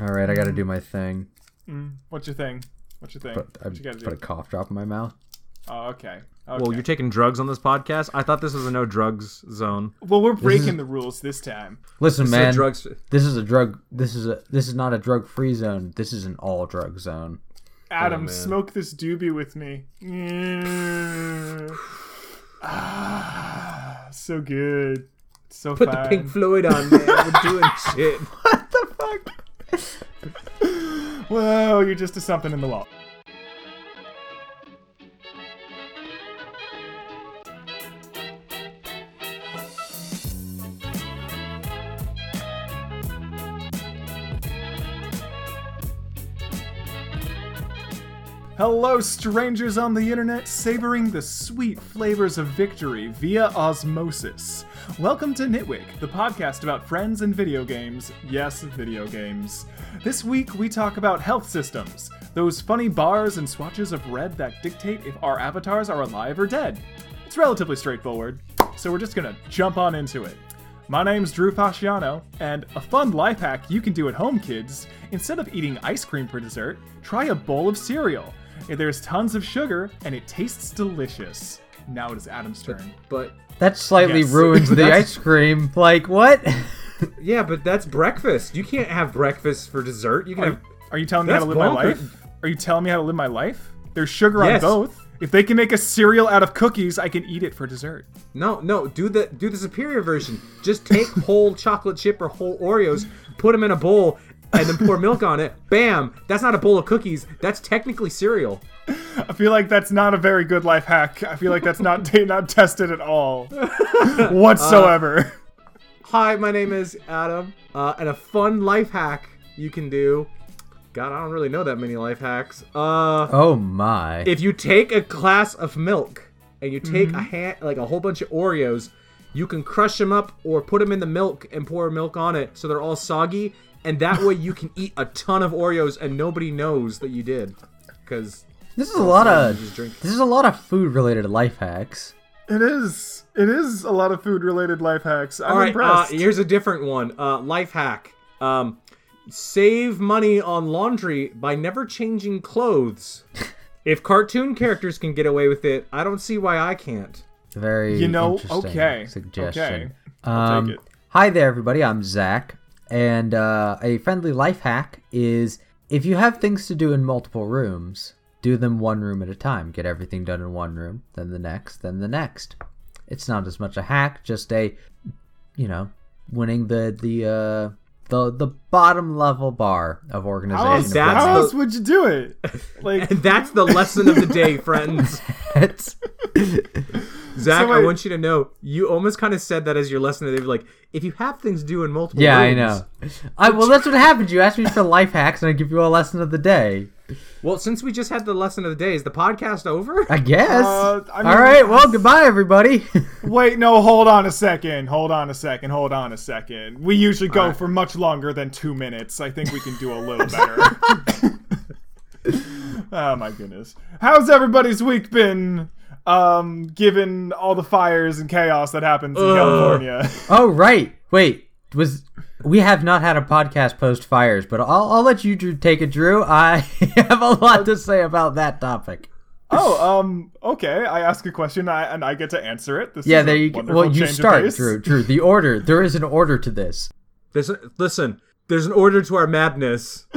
All right, I got to do my thing. Mm, what's your thing? What's your thing? But I what you gotta put a cough drop in my mouth. Oh, okay. Well, you're taking drugs on this podcast. I thought this was a no drugs zone. well, we're breaking is- the rules this time. Listen, So man. drugs. This is a drug. This is a. This is not a drug-free zone. This is an all-drug zone. Adam, man. smoke this doobie with me. Mm. Ah, so good. So Put fine. the Pink Floyd on, man. We're doing shit. What the fuck? Whoa, you're just a something in the wall. Hello, strangers on the internet, savoring the sweet flavors of victory via osmosis. Welcome to Nitwig, the podcast about friends and video games. Yes, video games. This week we talk about health systems, those funny bars and swatches of red that dictate if our avatars are alive or dead. It's relatively straightforward, so we're just gonna jump on into it. My name's Drew Fasciano, and a fun life hack you can do at home, kids. Instead of eating ice cream for dessert, try a bowl of cereal. There's tons of sugar, and it tastes delicious. Now it is Adam's turn. But That slightly Yes. ruins the ice cream. Like what? yeah, but that's breakfast. You can't have breakfast for dessert. You can Are, have. are you telling me how to That's live my life? Are you telling me how to live my life? There's sugar Yes. on both. If they can make a cereal out of cookies, I can eat it for dessert. No, no. Do the do the superior version. Just take whole chocolate chip or whole Oreos, put them in a bowl, and then pour milk on it. Bam! That's not a bowl of cookies. That's technically cereal. I feel like that's not a very good life hack. I feel like that's not not tested at all whatsoever. Hi, my name is Adam, uh, and a fun life hack you can do. God, I don't really know that many life hacks. Uh, oh my. if you take a glass of milk and you take a hand, like a whole bunch of Oreos, you can crush them up or put them in the milk and pour milk on it so they're all soggy, and that way you can eat a ton of Oreos and nobody knows that you did, because this is a lot of. just drink. This is a lot of food-related life hacks. It is. It is a lot of food related life hacks. I'm All right, uh, here's a different one. Uh, life hack. Um, save money on laundry by never changing clothes. if cartoon characters can get away with it, I don't see why I can't. Very. You know, interesting okay, Suggestion. okay. I'll Um, take it. Hi there, everybody. I'm Zach, and uh, a friendly life hack is if you have things to do in multiple rooms, do them one room at a time. Get everything done in one room, then the next, then the next. It's not as much a hack, just a, you know, winning the the uh, the the bottom level bar of organization. How else, how else would you do it? Like, And that's the lesson of the day, friends. It's- Zach, So I wait- want you to know you almost kind of said that as your lesson of the day. Like, if you have things to do in multiple yeah, I know. I, well, that's what happens. You ask me for life hacks, and I give you a lesson of the day. Well, since we just had the lesson of the day, is the podcast over? I guess. Uh, I mean- All right. Well, goodbye, everybody. wait, no, hold on a second. Hold on a second. Hold on a second. We usually go Alright. for much longer than two minutes. I think we can do a little better. oh my goodness. How's everybody's week been? Um, given all the fires and chaos that happens in Ugh. California. oh, right. Wait. Was we have not had a podcast post fires, but I'll I'll let you Drew, take it, Drew. I have a lot to say about that topic. oh, um, okay. I ask a question I, and I get to answer it. This Yeah, is there you go. Well, you start, pace. Drew. Drew, the order. There is an order to this. There's a, listen. There's an order to our madness.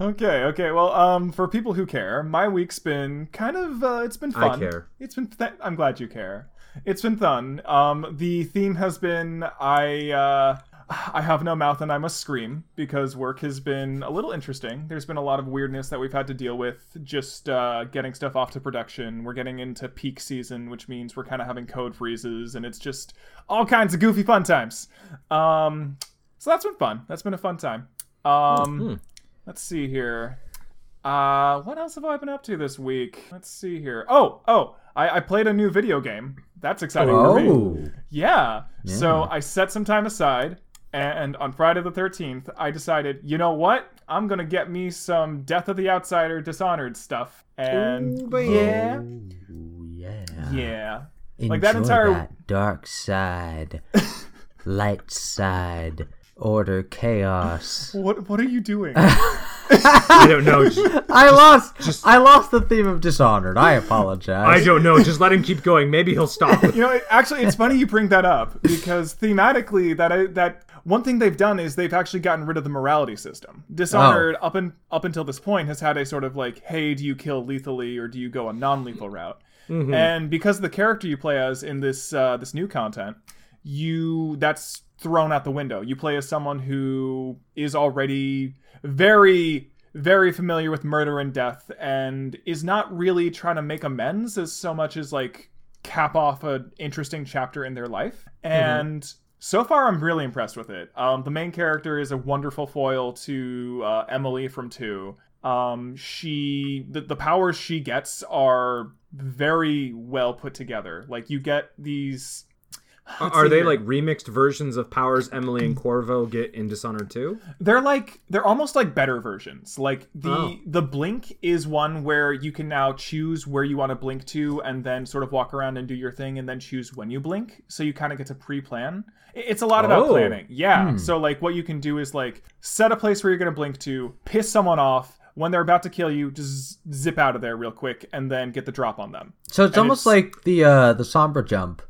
Okay, okay. Well, um, for people who care, my week's been kind of uh, it's been fun. I care. It's been. Th- I'm glad you care. It's been fun. Um, the theme has been I. Uh, I have no mouth and I must scream because work has been a little interesting. There's been a lot of weirdness that we've had to deal with just uh, getting stuff off to production. We're getting into peak season, which means we're kind of having code freezes, and it's just all kinds of goofy fun times. Um, so that's been fun. That's been a fun time. Um, Hmm. Let's see here. Uh, what else have I been up to this week? Let's see here. Oh, oh, I, I played a new video game. That's exciting for me. Oh, Yeah. So I set some time aside, and on Friday the 13th, I decided, you know what? I'm gonna get me some Death of the Outsider Dishonored stuff. And Ooh, baby. yeah, Ooh, yeah. yeah. Enjoy Like that entire- that dark side, light side, order, chaos. What what are you doing? I don't know. Just- I lost. I lost the theme of Dishonored. I apologize. I don't know. Just let him keep going. Maybe he'll stop. you know, actually, it's funny you bring that up because thematically, that I, that one thing they've done is they've actually gotten rid of the morality system. Dishonored up and up until this point has had a sort of like, hey, do you kill lethally or do you go a non-lethal route? And because of the character you play as in this uh, this new content, you that's thrown out the window. You play as someone who is already very very familiar with murder and death and is not really trying to make amends as so much as like cap off an interesting chapter in their life. And so far, I'm really impressed with it. Um, the main character is a wonderful foil to uh, Emily from Two. Um, she the, the powers she gets are very well put together. Like you get these. let's Are they here. like remixed versions of powers Emily and Corvo get in Dishonored 2? They're like they're almost like better versions. Like the Oh. the blink is one where you can now choose where you want to blink to and then sort of walk around and do your thing and then choose when you blink. So you kind of get to pre-plan. It's a lot about Oh. planning. Yeah. So like what you can do is like set a place where you're going to blink to, piss someone off, when they're about to kill you, just zip out of there real quick and then get the drop on them. So it's And almost it's- like the uh the Sombra jump.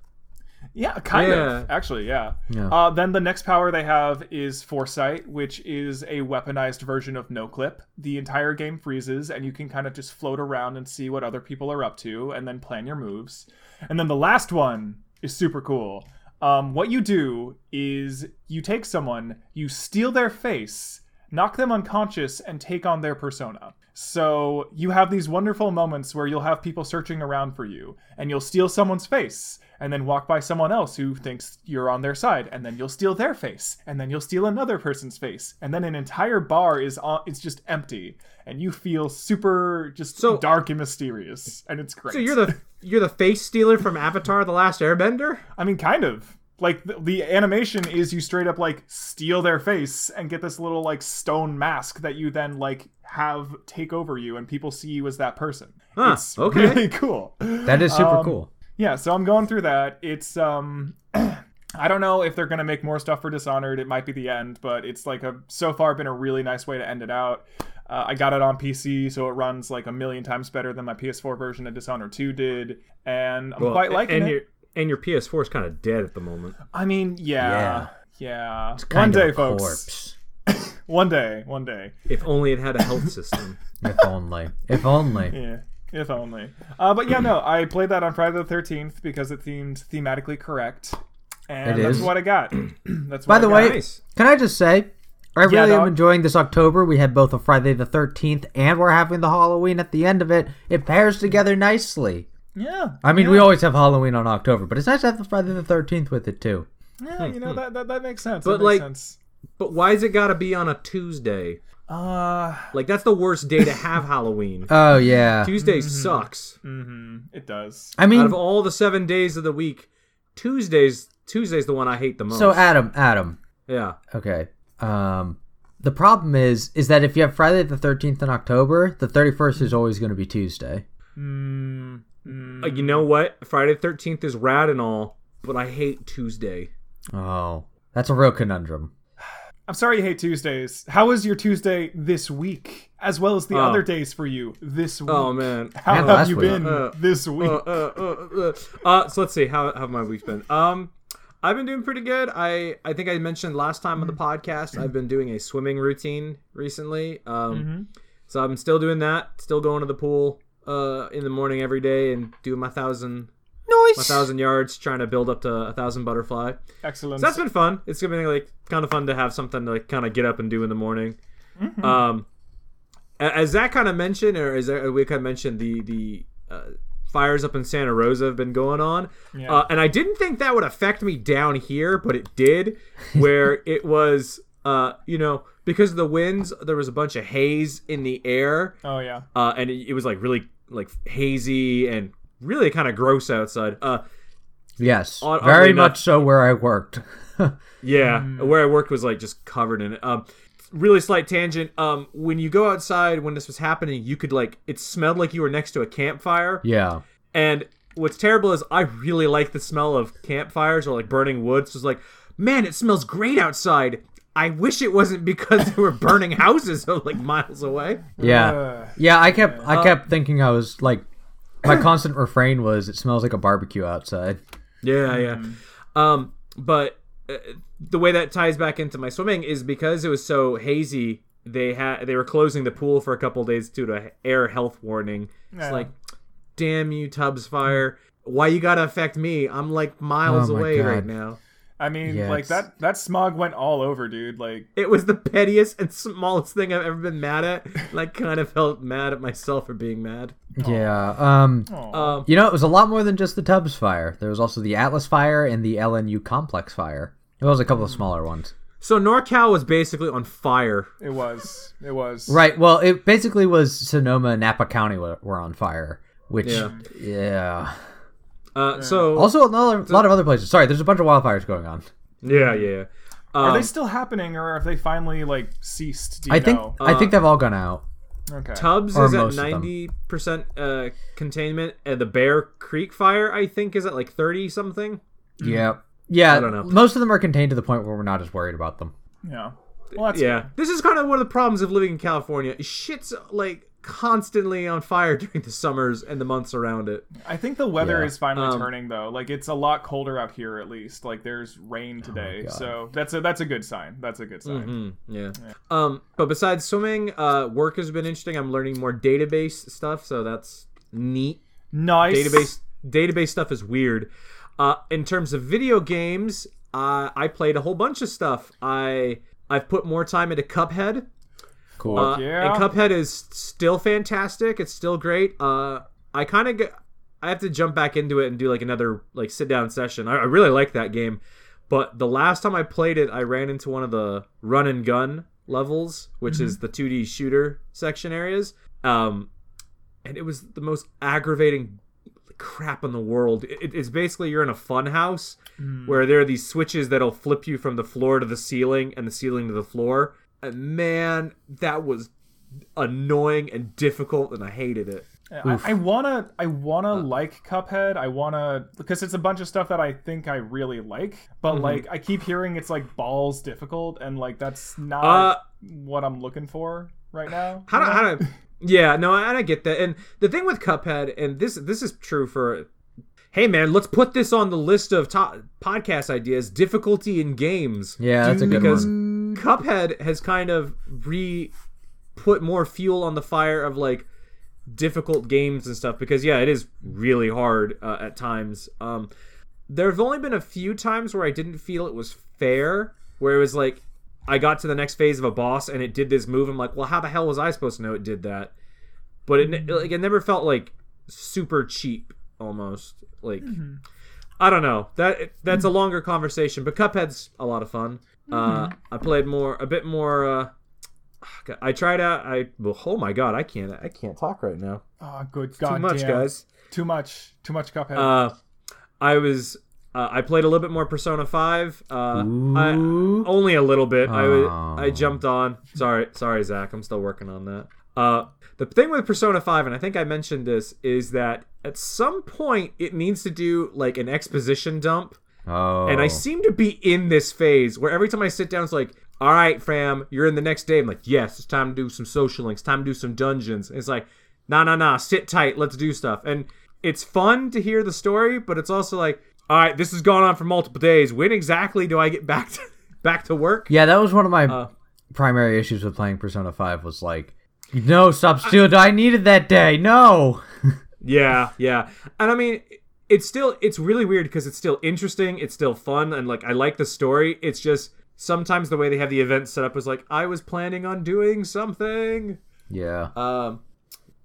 Yeah, kind Yeah. of. Actually, yeah. Yeah. Uh, then the next power they have is Foresight, which is a weaponized version of No Clip. The entire game freezes, and you can kind of just float around and see what other people are up to, and then plan your moves. And then the last one is super cool. Um, what you do is you take someone, you steal their face, knock them unconscious, and take on their persona. So you have these wonderful moments where you'll have people searching around for you, and you'll steal someone's face, and then walk by someone else who thinks you're on their side, and then you'll steal their face, and then you'll steal another person's face, and then an entire bar is on, it's just empty, and you feel super just So- dark and mysterious, and it's great. So you're the you're the face stealer from Avatar: The Last Airbender? I mean, kind of. Like the, the animation is you straight up like steal their face and get this little like stone mask that you then like have take over you and people see you as that person. Huh, it's okay. really cool. That is super Um, cool. Yeah, so I'm going through that. It's um I don't know if they're gonna make more stuff for Dishonored. It might be the end, but it's like a so far been a really nice way to end it out. Uh, I got it on PC, so it runs like a million times better than my PS4 version of Dishonored 2 did, and I'm quite liking and it. Your, and your PS4 is kind of dead at the moment. I mean, yeah, Yeah. yeah. One Kind of day, a folks. corpse. One day, one day. If only it had a health system. If only. If only. Yeah, if only. Uh, but yeah, no, I played that on Friday the Thirteenth because it seemed thematically correct, and It that's is. what I got. that's By what the I way. Nice. can I just say, I really am enjoying this October. We had both a Friday the 13th and we're having the Halloween at the end of it. It pairs together nicely. yeah, I mean, yeah, we always have Halloween on October, but it's nice to have the Friday the 13th with it too. yeah, you know that, that that makes sense. But, that makes like- sense. But why's it got to be on a Tuesday? Uh, Like that's the worst day to have Halloween. Oh, yeah. Tuesday sucks. hmm it does. I mean, Out of all the seven days of the week, Tuesdays Tuesday's the one I hate the most. so Adam, Adam, yeah. Okay. Um the problem is is that if you have Friday the 13th in October, the 31st is always going to be Tuesday. Mm, mm. Uh, you know what? Friday Thirteenth is rad and all, but I hate Tuesday. Oh, that's a real conundrum. I'm sorry you hate Tuesdays. How was your Tuesday this week, as well as the Oh. other days for you this week? Oh man. How And have you week. been Uh, this week? uh, uh, uh, uh, uh, so let's see how how have my week's been. Um, I've been doing pretty good. I I think I mentioned last time on the podcast I've been doing a swimming routine recently. Um, so I'm still doing that. Still going to the pool uh in the morning every day and doing my thousand my Nice. thousand yards, trying to build up to a thousand butterfly. Excellent. So that's been fun. It's been like kind of fun to have something to like kind of get up and do in the morning. Um, as Zach kind of mentioned, or as we kind of mentioned, the the uh, fires up in Santa Rosa have been going on, Yeah. uh, and I didn't think that would affect me down here, but it did. Where it was, uh, you know, because of the winds, there was a bunch of haze in the air, oh yeah. uh, and it, it was like really like hazy and really kind of gross outside. Uh, Yes. Odd- oddly very enough- much so where I worked. Yeah, Mm. where I worked was like just covered in it. Um, really slight tangent. Um, when you go outside when this was happening, you could like it smelled like you were next to a campfire. yeah. And what's terrible is I really like the smell of campfires or like burning wood. So it's like, man, it smells great outside. I wish it wasn't because they were burning houses like miles away. Yeah, Uh, yeah. I kept I kept thinking I was like, my constant refrain was, "It smells like a barbecue outside." Yeah, yeah. Um, but uh, the way that ties back into my swimming is because it was so hazy. They had they were closing the pool for a couple days due to air health warning. Yeah. It's like, damn you, Tubbs Fire! Why you gotta affect me? I'm like miles Oh away God. right now. I mean, Yeah, like it's- that that smog went all over, dude. Like It was the pettiest and smallest thing I've ever been mad at. And I kind of felt mad at myself for being mad. Yeah. Um. aw. Um, You know, it was a lot more than just the Tubbs fire. There was also the Atlas fire and the LNU complex fire. There was a couple of smaller ones. so NorCal was basically on fire. it was. It was. Right. Well, it basically was Sonoma and Napa County were, were on fire. Which, Yeah. yeah. Uh, so Also, another lot of other places. Sorry, there's a bunch of wildfires going on. yeah, yeah. yeah. Are Um, they still happening or have they finally like ceased? Do you I think know? I think they've all gone out. Okay. Tubbs Or is at most of them. ninety percent uh, containment, and the Bear Creek fire I think is at like thirty something. Yeah. Yeah. I don't know. Most of them are contained to the point where we're not as worried about them. yeah. Well, that's Yeah, this is kind of one of the problems of living in California. Shit's like constantly on fire during the summers and the months around it. I think the weather Yeah. is finally Um, turning though. Like it's a lot colder out here at least. Like there's Oh rain today, God. so that's a that's a good sign. That's a good sign. Mm, yeah. Um, but besides swimming, uh, work has been interesting. I'm learning more database stuff, so that's neat. Nice database database stuff is weird. Uh, in terms of video games, uh, I played a whole bunch of stuff. I I've put more time into Cuphead. Cool. Uh, yeah. And Cuphead is still fantastic. It's still great. Uh, I kind of get. I have to jump back into it and do like another like sit down session. I, I really like that game, but the last time I played it, I ran into one of the run and gun levels, which is the 2D shooter section areas. Um, and it was the most aggravating crap in the world. It, it's basically you're in a fun house where there are these switches that'll flip you from the floor to the ceiling and the ceiling to the floor. And man, that was annoying and difficult, and I hated it. I, I wanna I wanna Uh. like Cuphead. I wanna because it's a bunch of stuff that I think I really like, but Mm-hmm. like I keep hearing it's like balls difficult, and like that's not Uh, what I'm looking for right now. How do, how do, yeah, no, I, I get that. And the thing with Cuphead, and this this is true for, hey man, let's put this on the list of top podcast ideas: difficulty in games. yeah, that's a good because one. Cuphead has kind of re put more fuel on the fire of like difficult games and stuff because yeah, it is really hard uh, at times. Um, there have only been a few times where I didn't feel it was fair, where it was like I got to the next phase of a boss and it did this move. I'm like, well, how the hell was I supposed to know it did that? But it like it never felt like super cheap almost like. I don't know. That that's a longer conversation, but Cuphead's a lot of fun. Uh, I played more, a bit more. Uh, I tried out. I well, oh my god, I can't. I can't talk right now. Oh, good Too God, much, damn. guys. Too much. Too much Cuphead. Uh, I was. Uh, I played a little bit more Persona Five. Uh, I, only a little bit. I Oh. I jumped on. Sorry, sorry, Zach. I'm still working on that. Uh, the thing with Persona Five, and I think I mentioned this, is that at some point it needs to do like an exposition dump. Oh. And I seem to be in this phase where every time I sit down, it's like, all right, fam, you're in the next day. I'm like, yes, it's time to do some social links, time to do some dungeons. And it's like, nah, nah, nah, sit tight, let's do stuff. And it's fun to hear the story, but it's also like, all right, this has gone on for multiple days. When exactly do I get back to back to work? Yeah, that was one of my Uh, primary issues with playing Persona 5 was like, no, stop stealing. I needed that day. No. Yeah, yeah. And I mean, it's still it's really weird because it's still interesting, it's still fun, and like I like the story. It's just sometimes the way they have the event set up is like I was planning on doing something. Yeah. Um,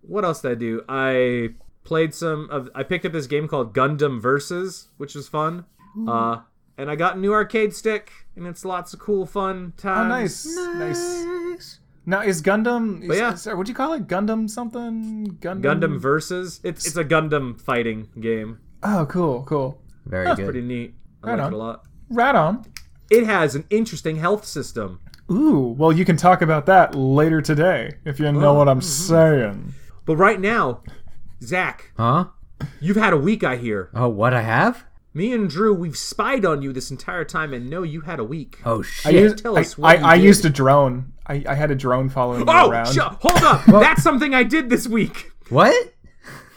what else did I do? I played some of. I picked up this game called Gundam Versus, which was fun. Uh, and I got a new arcade stick, and it's lots of cool, fun oh, times. nice, nice. Now is Gundam? Is, yeah. is- what do you call it? Gundam something? Gundam. Gundam Versus. It's it's a Gundam fighting game. Oh, cool, cool. Very good. Pretty neat. I Right like on. it a lot. Right on. It has an interesting health system. Ooh, well, you can talk about that later today if you know what I'm oh. saying. But right now, Zach, Huh? you've had a week. I hear Oh, what I have? me and Drew, we've spied on you this entire time, and know you had a week. Oh I shit! used, tell I, us what I, you I did. used a drone. I, I had a drone following me Oh, around. sh- hold up! That's something I did this week. what?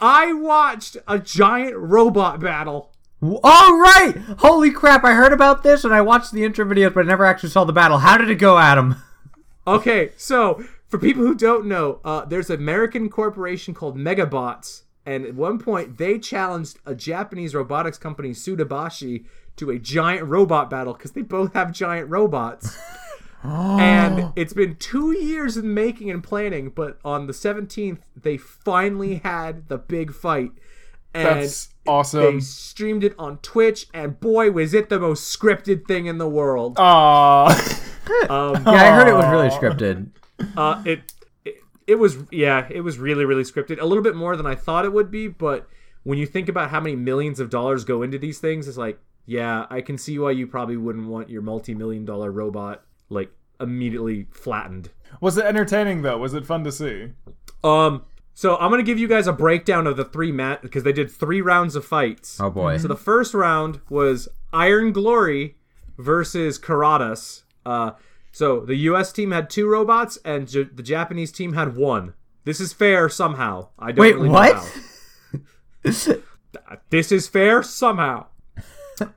I watched a giant robot battle. All right! Holy crap! I heard about this and I watched the intro videos, but I never actually saw the battle. How did it go, Adam? Okay, so for people who don't know, uh, there's an American corporation called Megabots, and at one point they challenged a Japanese robotics company, Suidobashi, to a giant robot battle because they both have giant robots. and it's been two years in making and planning, but on the 17th, they finally had the big fight. And That's awesome. they streamed it on Twitch, and boy, was it the most scripted thing in the world. Aww. Um, Yeah, I heard it was really scripted. Uh, it, it it was yeah, it was really really scripted. A little bit more than I thought it would be, but when you think about how many millions of dollars go into these things, it's like yeah, I can see why you probably wouldn't want your multi-million dollar robot like immediately flattened. Was it entertaining though? Was it fun to see? Um, so I'm gonna give you guys a breakdown of the three mat because they did three rounds of fights. Oh boy! So the first round was Iron Glory versus Kuratas. Uh, so the U.S. team had two robots, and J- the Japanese team had one. This is fair somehow. I don't Wait, really know what? how. this is fair somehow.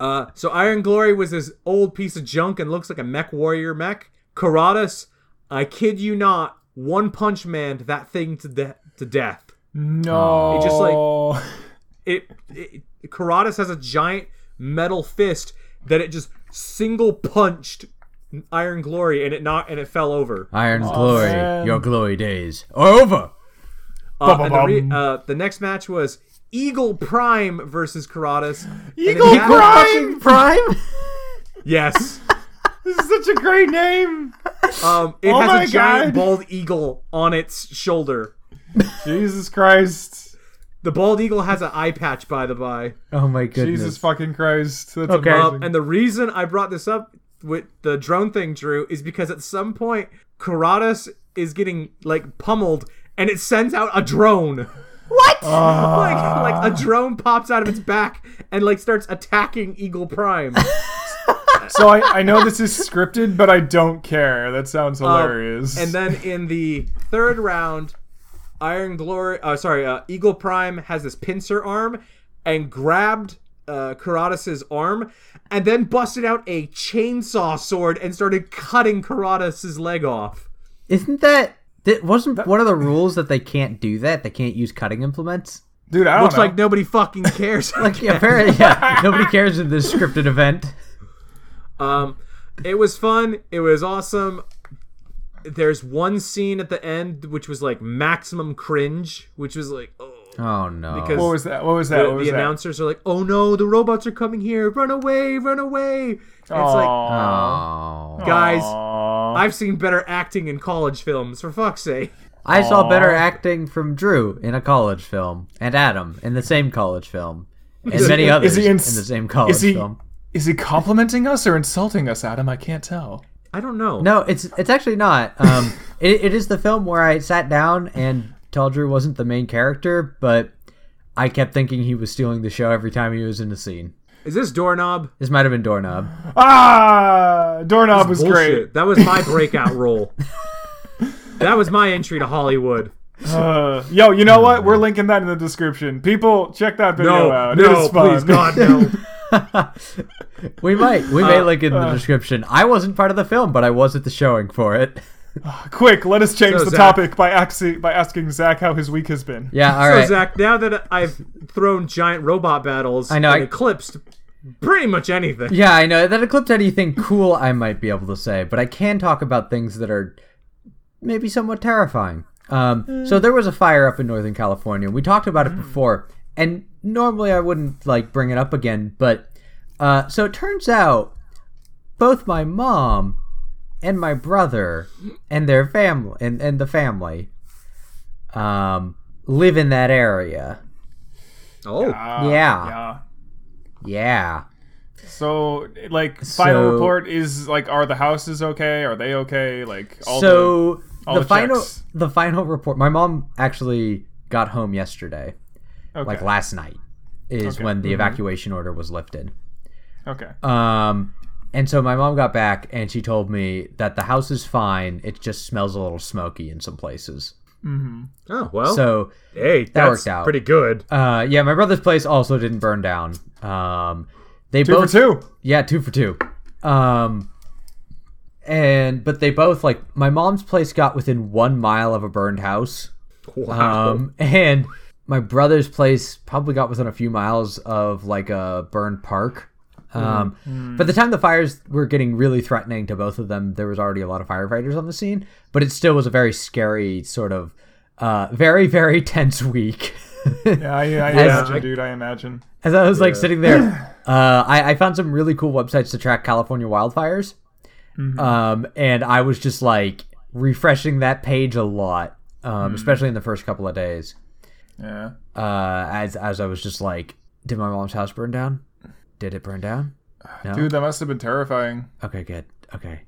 Uh, so Iron Glory was this old piece of junk and looks like a mech warrior mech. Kuratas, I kid you not, one punch man that thing to de- to death. No. It just, like- it, it Kuratas has a giant metal fist that it just single punched Iron Glory and it not and it fell over. Iron's glory, man. your glory days are over. Uh, and the, re- uh, the next match was Eagle Prime versus Kuratas. Eagle Prime! Prime. Yes. This is such a great name. Um, it Oh my has a giant God. bald eagle on its shoulder. Jesus Christ. The bald eagle has an eye patch, by the by. Oh my goodness! Jesus fucking Christ. That's Okay. amazing. Um, and the reason I brought this up with the drone thing, Drew, is because at some point Kuratas is getting like pummeled, and it sends out a drone. What? like, like a drone pops out of its back and like starts attacking Eagle Prime. so I, I know this is scripted, but I don't care. That sounds hilarious. Um, and then in the third round, Iron Glory, uh, sorry, uh, Eagle Prime has this pincer arm and grabbed uh, Kuratas' arm and then busted out a chainsaw sword and started cutting Kuratas' leg off. Isn't that? That wasn't one of the rules that they can't do that. They can't use cutting implements. Dude, I don't Looks know. like nobody fucking cares. Like yeah, apparently, yeah, nobody cares in this scripted event. Um, it was fun. It was awesome. There's one scene at the end which was like maximum cringe, which was like, oh. Oh no! Because- what was that? What was that? the, what was the that? announcers are like, "Oh no, the robots are coming here! Run away! Run away!" And it's like, Aw. oh. guys, Aw. I've seen better acting in college films. For fuck's sake! I saw better acting from Drew in a college film, and Adam in the same college film, and Is he- many is others he in, the same college is he film. is he complimenting us or insulting us, Adam? I can't tell. I don't know. No, it's it's actually not. Um, it, it is the film where I sat down and told Drew wasn't the main character, but I kept thinking he was stealing the show every time he was in the scene. Is this doorknob? This might have been Doorknob. Ah, doorknob was Bullshit. great. That was my breakout role. That was my entry to Hollywood. Uh, yo, you know what? We're linking that in the description. People, check that video No, out. no, it is fun. please, God, no. We might we may Uh, link it in the uh. description. I wasn't part of the film, but I was at the showing for it. Quick, let us change So, the Zach- topic by asking by asking Zach how his week has been. Yeah, all so. Zach, now that I've thrown giant robot battles, I know, and I- eclipsed pretty much anything. Yeah, I know that eclipsed anything cool I might be able to say, but I can talk about things that are maybe somewhat terrifying. Um, so there was a fire up in Northern California. We talked about it before, and normally I wouldn't like bring it up again, but uh, so it turns out both my mom and my brother and their family and, and the family um, live in that area. Oh, Ah, Yeah. Yeah. Yeah. So, like, final So- report is like, are the houses okay? Are they okay? Like, all so all the, the final checks. the final report my mom actually got home yesterday okay. like last night is Okay. when the evacuation order was lifted. Okay. Um, and so my mom got back and she told me that the house is fine. It just smells a little smoky in some places. Oh well. So, hey, that's worked out. pretty good. uh, yeah, my brother's place also didn't burn down. Um, they Two both for two. Yeah, two for two. Um, and but they both like my mom's place got within one mile of a burned house. Wow. Um, and my brother's place probably got within a few miles of like a burned park. Um, By the time the fires were getting really threatening to both of them, there was already a lot of firefighters on the scene, but it still was a very scary sort of, uh, very very tense week. Yeah, I, I imagine, dude. I imagine. As I was like sitting there, uh, I, I found some really cool websites to track California wildfires. Um, and I was just like refreshing that page a lot, um, especially in the first couple of days. Yeah. Uh, as as I was just like, did my mom's house burn down? Did it burn down? No. Dude, that must have been terrifying. Okay, good. Okay,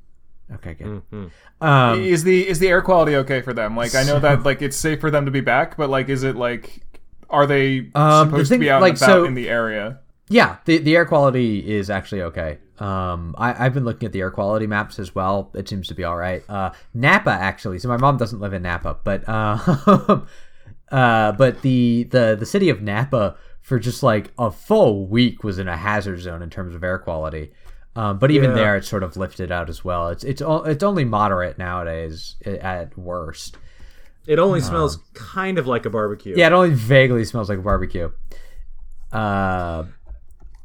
okay, good. Mm-hmm. Um, is the is the air quality okay for them? Like, I know that like it's safe for them to be back, but like, is it like, are they Um, the supposed thing- to be out like, and about so- in the area? Yeah, the the air quality is actually okay. Um, I, I've been looking at the air quality maps as well. It seems to be all right. Uh, Napa actually. So my mom doesn't live in Napa, but uh, uh, but the the the city of Napa for just like a full week was in a hazard zone in terms of air quality. Um, but even Yeah. there, it's sort of lifted out as well. It's it's it's only moderate nowadays at worst. It only smells kind of like a barbecue. Yeah, it only vaguely smells like a barbecue. Uh,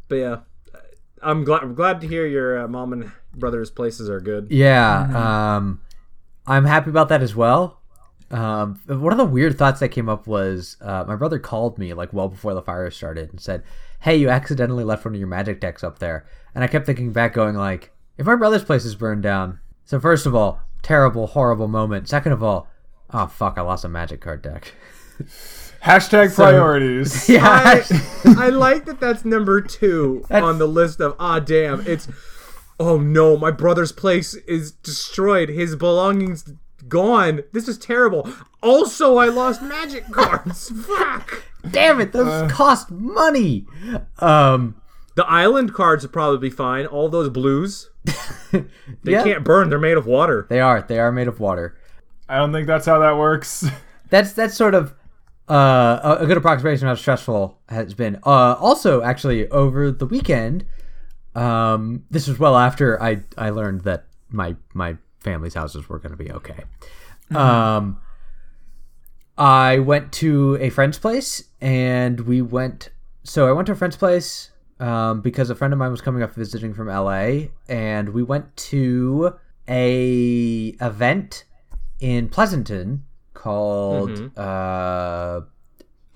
But yeah, I'm glad. I'm glad to hear your uh, mom and brother's places are good. Yeah, um, I'm happy about that as well. Um, one of the weird thoughts that came up was uh, my brother called me like well before the fire started and said, "Hey, you accidentally left one of your magic decks up there." And I kept thinking back, going like, "If my brother's place is burned down, so first of all, terrible, horrible moment. Second of all, oh fuck, I lost a magic card deck." Hashtag priorities. yeah, I, I like that. That's number two on the list of ah damn. It's oh no, my brother's place is destroyed. His belongings gone. This is terrible. Also, I lost magic cards. Fuck. damn it, those cost money. Um, The island cards would probably be fine. All those blues, they yeah, can't burn. They're made of water. they are. They are made of water. I don't think that's how that works. that's that's sort of uh, a a good approximation of how stressful has been. Uh, also, actually, over the weekend, um, this was well after I I learned that my my family's houses were going to be okay. Um, I went to a friend's place, and we went. So I went to a friend's place um, because a friend of mine was coming up visiting from LA, and we went to a event in Pleasanton called uh,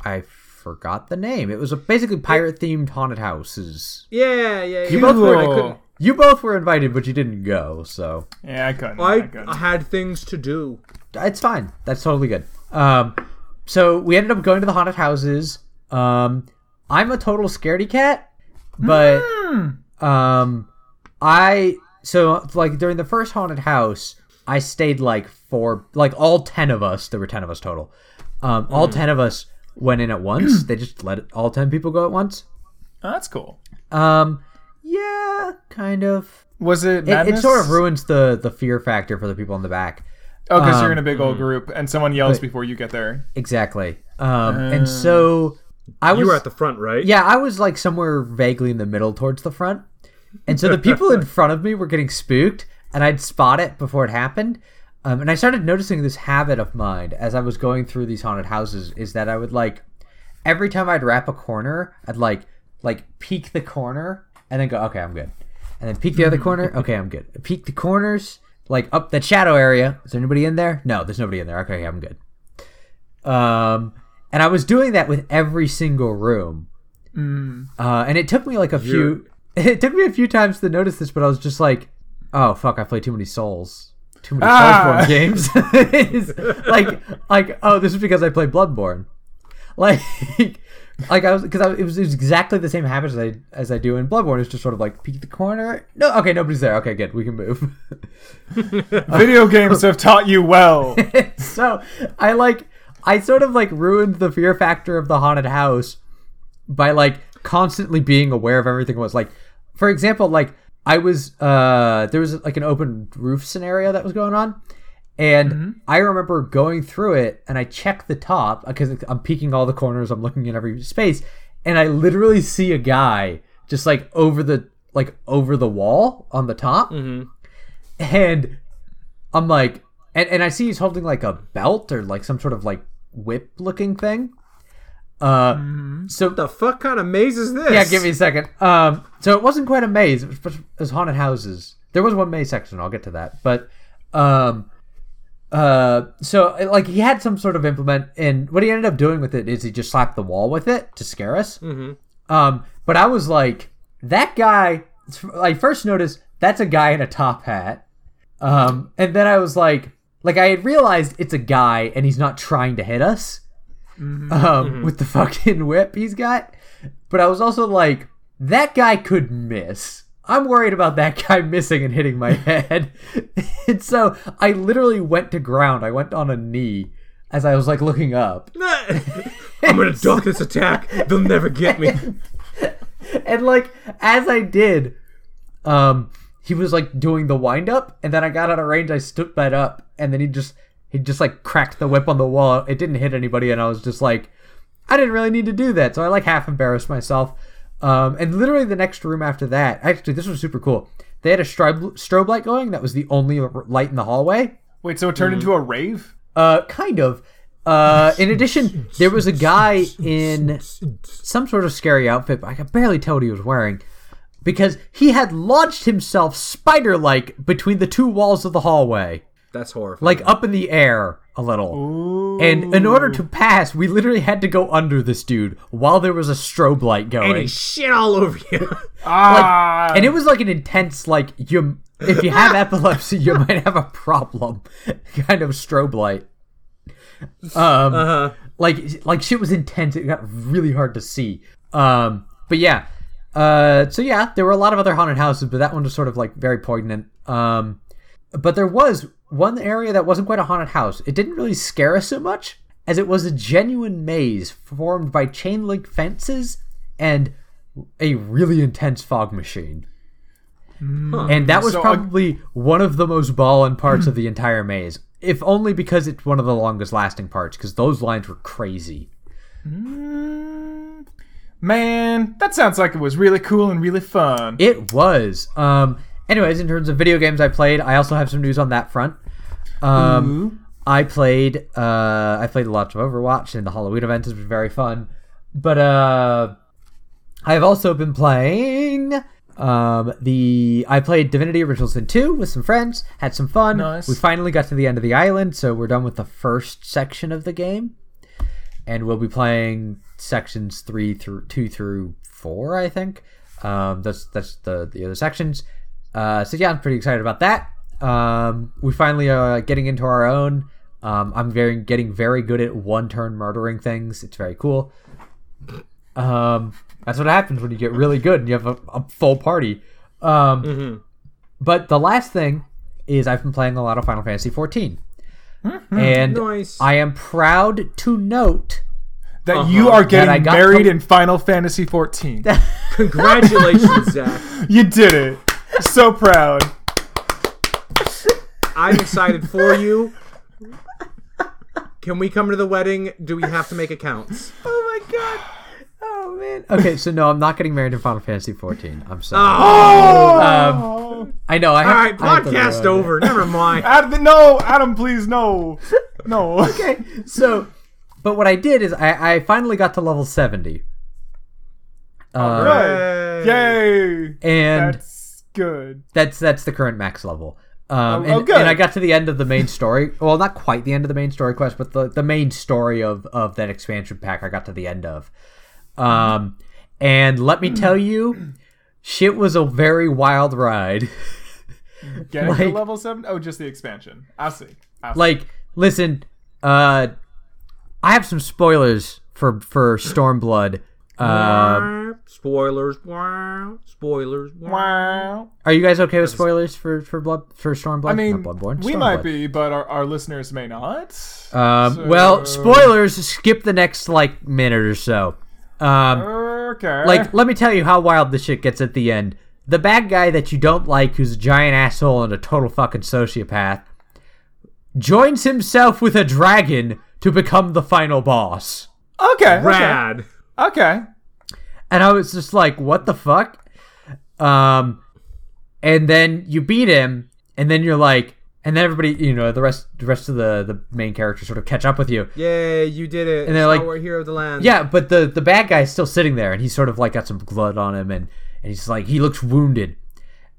I forgot the name. It was a basically pirate themed haunted houses. Yeah, yeah. yeah. You both were. You both were invited, but you didn't go, so yeah, I couldn't. I, I, couldn't. I had things to do. it's fine. That's totally good. Um, so we ended up going to the haunted houses. Um, I'm a total scaredy cat, but um, I so like during the first haunted house, I stayed like four, like all ten of us. There were ten of us total. Um, all ten of us went in at once. they just let all ten people go at once. Oh, that's cool. Um, yeah, kind of. Was it It, madness? it sort of ruins the the fear factor for the people in the back. Oh, because you're um, in a big old group and someone yells before you get there. Exactly. Um, and so I was You were at the front, right? yeah, I was like somewhere vaguely in the middle towards the front. And so the people in front of me were getting spooked and I'd spot it before it happened. Um, and I started noticing this habit of mine as I was going through these haunted houses is that I would like every time I'd wrap a corner, I'd like like peek the corner and then go, okay, I'm good. And then peek the other corner, okay, I'm good. Peek the corners, like up that shadow area. Is there anybody in there? No, there's nobody in there. Okay, I'm good. Um, and I was doing that with every single room. Uh, and it took me like a few. It took me a few times to notice this, but I was just like, "Oh fuck! I play too many Souls, too many Ah! Soulsborne games." It's like, like, oh, this is because I play Bloodborne. Like, like I was because it was, it was exactly the same habit as I as I do in Bloodborne. It's just sort of like peek the corner. No, okay, nobody's there. Okay, good, we can move. Video games have taught you well. so I like I sort of like ruined the fear factor of the haunted house by like constantly being aware of everything was like for example like i was uh there was like an open roof scenario that was going on and i remember going through it and i checked the top because i'm peeking all the corners i'm looking in every space and i literally see a guy just like over the like over the wall on the top and i'm like and, and i see he's holding like a belt or like some sort of like whip looking thing uh so the fuck kind of maze is this? yeah, give me a second. Um, so it wasn't quite a maze. It was, it was haunted houses. There was one maze section. I'll get to that. But, um, uh, so like he had some sort of implement, and what he ended up doing with it is he just slapped the wall with it to scare us. Mm-hmm. Um, but I was like, that guy. I first noticed that's a guy in a top hat. Um, and then I was like, like I had realized it's a guy, and he's not trying to hit us um, with the fucking whip he's got. But I was also like, that guy could miss. I'm worried about that guy missing and hitting my head. and so I literally went to ground. I went on a knee as I was like looking up. I'm gonna duck this attack. They'll never get me. and like as I did, um, he was like doing the wind up, and then I got out of range. I stood that up, and then he just he just like cracked the whip on the wall. It didn't hit anybody, and I was just like, I didn't really need to do that. So I like half embarrassed myself. Um, and literally the next room after that, actually, this was super cool. They had a strobe, strobe light going. That was the only light in the hallway. Wait, so it turned into a rave? Uh, kind of. Uh, in addition, there was a guy in some sort of scary outfit, but I could barely tell what he was wearing because he had launched himself spider like between the two walls of the hallway, That's horrifying. like up in the air a little. And in order to pass, we literally had to go under this dude while there was a strobe light going. and he shit all over you. Ah, and it was like an intense like you if you have epilepsy you might have a problem kind of strobe light um Uh-huh. like like shit was intense it got really hard to see um but yeah uh so yeah there were a lot of other haunted houses but that one was sort of like very poignant um but there was one area that wasn't quite a haunted house it didn't really scare us so much as it was a genuine maze formed by chain link fences and a really intense fog machine and that was So, uh, probably one of the most ballin' parts of the entire maze. If only because it's one of the longest lasting parts, because those lines were crazy. man, that sounds like it was really cool and really fun. It was. Um. Anyways, in terms of video games I played, I also have some news on that front. Um, I played. Uh, I played lots of Overwatch, and the Halloween event has been very fun. But uh, I've also been playing. Um, the I played Divinity Original Sin 2 with some friends, had some fun. Nice. We finally got to the end of the island, so we're done with the first section of the game, and we'll be playing sections three through two through four, I think. Um, that's that's the the other sections. Uh, so yeah, I'm pretty excited about that. Um, we finally are getting into our own. Um, I'm very getting very good at one turn murdering things. It's very cool. Um, that's what happens when you get really good and you have a, a full party. Um, But the last thing is I've been playing a lot of Final Fantasy 14. And Nice. I am proud to note that you are Uh-huh. That I getting married to- in Final Fantasy 14. Congratulations, Zach. you did it. So proud. I'm excited for you. Can we come to the wedding? Do we have to make accounts? Oh my god. Oh man. Okay, so no, I'm not getting married in Final Fantasy 14. I'm sorry. Oh, Um, I know. I all have, right. I have to Podcast ruin it. over. Never mind. Adam, no, Adam, please, no. No. Okay, so, but what I did is I, I finally got to level 70. Uh, Good. Yay. and That's good. that's that's the current max level. Um, Oh, and, oh, good. and I got to the end of the main story. Well, not quite the end of the main story quest, but the, the main story of, of that expansion pack I got to the end of. Um, and let me tell you, shit was a very wild ride. Getting to level 7? Oh, just the expansion. I see. I see. like, listen, uh, I have some spoilers for for Stormblood. Uh, spoilers. Wow. Spoilers. Wow. wow. are you guys okay with spoilers for for blood for Stormblood? I mean, Not Bloodborne. we Stormblood. might be, but our, our listeners may not. Um, So- Well, spoilers. Skip the next like minute or so. Um, okay. Like, let me tell you how wild the shit gets at the end. The bad guy that you don't like, who's a giant asshole and a total fucking sociopath, joins himself with a dragon to become the final boss. okay, okay, Rad. okay. And I was just like, what the fuck? Um, and then you beat him, and then you're like, and then everybody, you know, the rest, the rest of the the main characters sort of catch up with you. Yay, you did it. And they're like- Stalwart hero of the land. Yeah, but the the bad guy's still sitting there, and he's sort of like got some blood on him, and and he's like he looks wounded,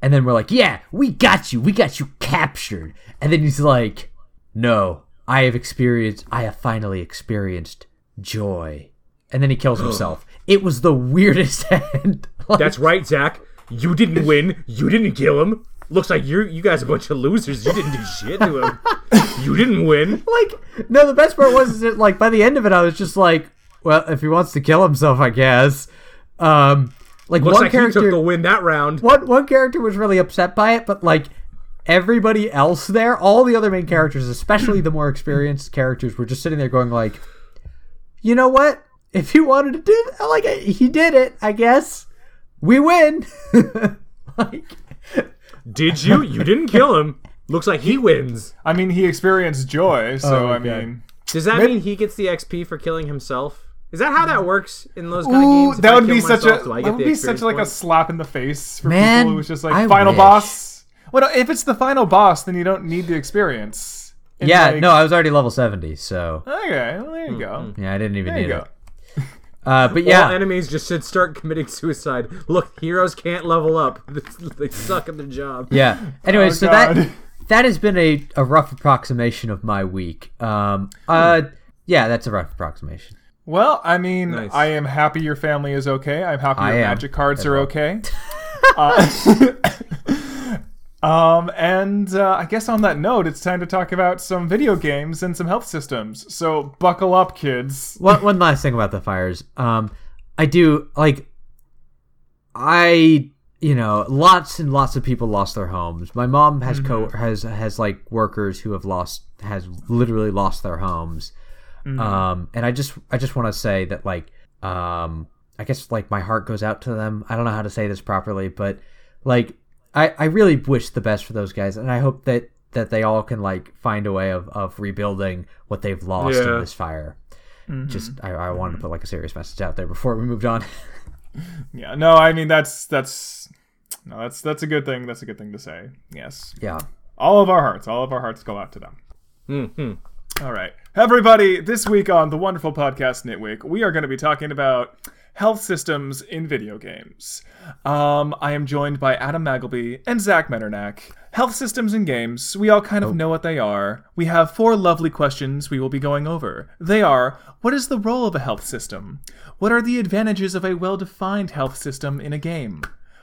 and then we're like, yeah, we got you, we got you captured, and then he's like, no, I have experienced, I have finally experienced joy, and then he kills himself. it was the weirdest end. Like, That's right, Zach. You didn't win. You didn't kill him. Looks like you're you guys are a bunch of losers. You didn't do shit to him. you didn't win. like no the best part was is that like by the end of it i was just like well if he wants to kill himself i guess um like Looks one like he character took the win that round. one one character was really upset by it but like everybody else there all the other main characters especially the more experienced characters were just sitting there going like you know what if he wanted to do that, like uh, he did it i guess we win like Did you? You didn't kill him. Looks like he wins. I mean, he experienced joy, so Oh, I mean, Does that Maybe- mean he gets the XP for killing himself? Is that how that works in those kind of games? If that would kill be such a that would be such experience like a slap in the face for Man, people who's just like I final wish. boss. Well, if it's the final boss, then you don't need the experience. And, yeah like- no i was already level 70 so Okay, well, there you hmm, go. Hmm. yeah i didn't even There you need go. It uh but Yeah. yeah enemies just should start committing suicide. Look, heroes can't level up. they suck at their job. Yeah. Anyway, Oh, so God. that that has been a, a rough approximation of my week. Um. Uh. Yeah, that's a rough approximation. Well, I mean, Nice. I am happy your family is okay. I'm happy your magic cards are okay. uh, um, and uh, I guess on that note, it's time to talk about some video games and some health systems. So buckle up, kids. One one last thing about the fires. Um. I do like. I you know lots and lots of people lost their homes. My mom has co has has like workers who have lost has literally lost their homes. Um. And I just I just want to say that like um. I guess like my heart goes out to them. I don't know how to say this properly, but like I, I really wish the best for those guys, and I hope that that they all can like find a way of, of rebuilding what they've lost Yeah. in this fire. Just I, I wanted to put like a serious message out there before we moved on. Yeah, no, I mean that's that's no, that's that's a good thing. That's a good thing to say. Yes, yeah. all of our hearts, all of our hearts go out to them. hmm All right. Everybody, this week on the wonderful podcast Nitwick, we are going to be talking about health systems in video games. Um, I am joined by Adam Magleby and Zach Metternach. Health systems in games, we all kind of know what they are. We have four lovely questions we will be going over. They are What is the role of a health system? What are the advantages of a well defined health system in a game?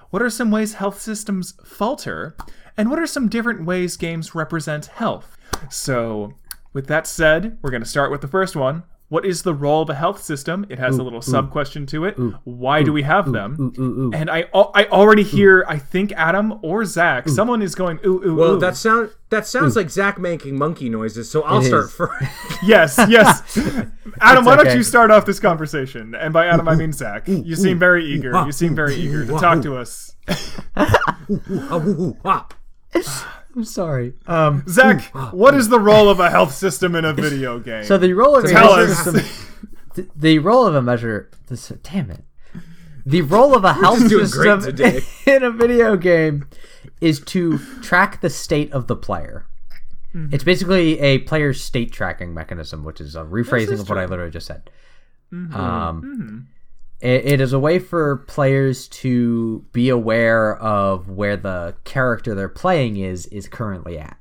What are some ways health systems falter? And what are some different ways games represent health? So, with that said, we're going to start with the first one. What is the role of a health system? It has a little sub question to it. Why do we have them? Ooh, ooh, ooh. And I I already hear I think Adam or Zach, someone is going ooh ooh Well, ooh. that sound that sounds like Zach making monkey noises. So I'll It start is. first. yes yes. Adam, why don't you start off this conversation? And by Adam I mean Zach. You seem very eager. You seem very eager to talk to us. I'm sorry. Um. Zach, what is the role of a health system in a video game? So the role of a health system, the, the role of a measure. This, damn it. The role of a health just doing great system in a video game is to track the state of the player. It's basically a player's state tracking mechanism, which is a rephrasing is of what I literally just said. Um, it, it is a way for players to be aware of where the character they're playing is is currently at.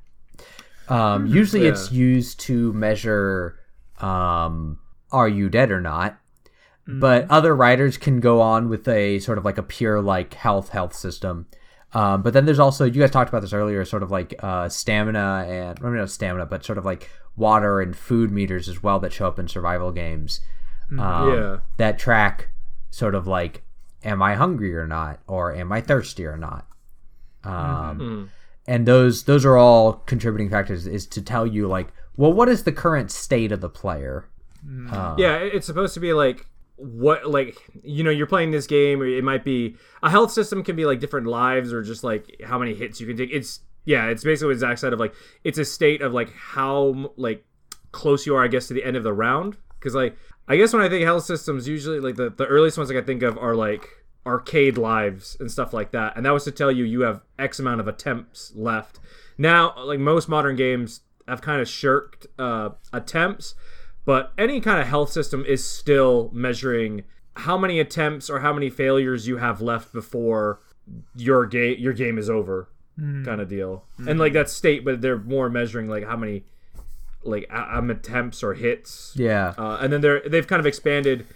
Um, usually, it's used to measure um, are you dead or not. But other writers can go on with a sort of like a pure like health health system. Um, but then there's also you guys talked about this earlier, sort of like uh, stamina and I mean not stamina, but sort of like water and food meters as well that show up in survival games. Um, Yeah. that track sort of like am I hungry or not, or am I thirsty or not. Um, mm-hmm. hmm. And those those are all contributing factors is to tell you like, well, what is the current state of the player? Mm. Uh, yeah, it's supposed to be like what like you know you're playing this game or it might be a health system can be like different lives or just like how many hits you can take. It's yeah it's basically what zach said of like it's a state of like how like close you are i guess to the end of the round. Because like i guess when i think health systems usually like the, the earliest ones like i think of are like arcade lives and stuff like that and that was to tell you you have x amount of attempts left. Now like most modern games have kind of shirked uh, attempts but any kind of health system is still measuring how many attempts or how many failures you have left before your game your game is over kind of deal. And like that's state but they're more measuring like how many like um, attempts or hits. Yeah. uh, and then they're they've kind of expanded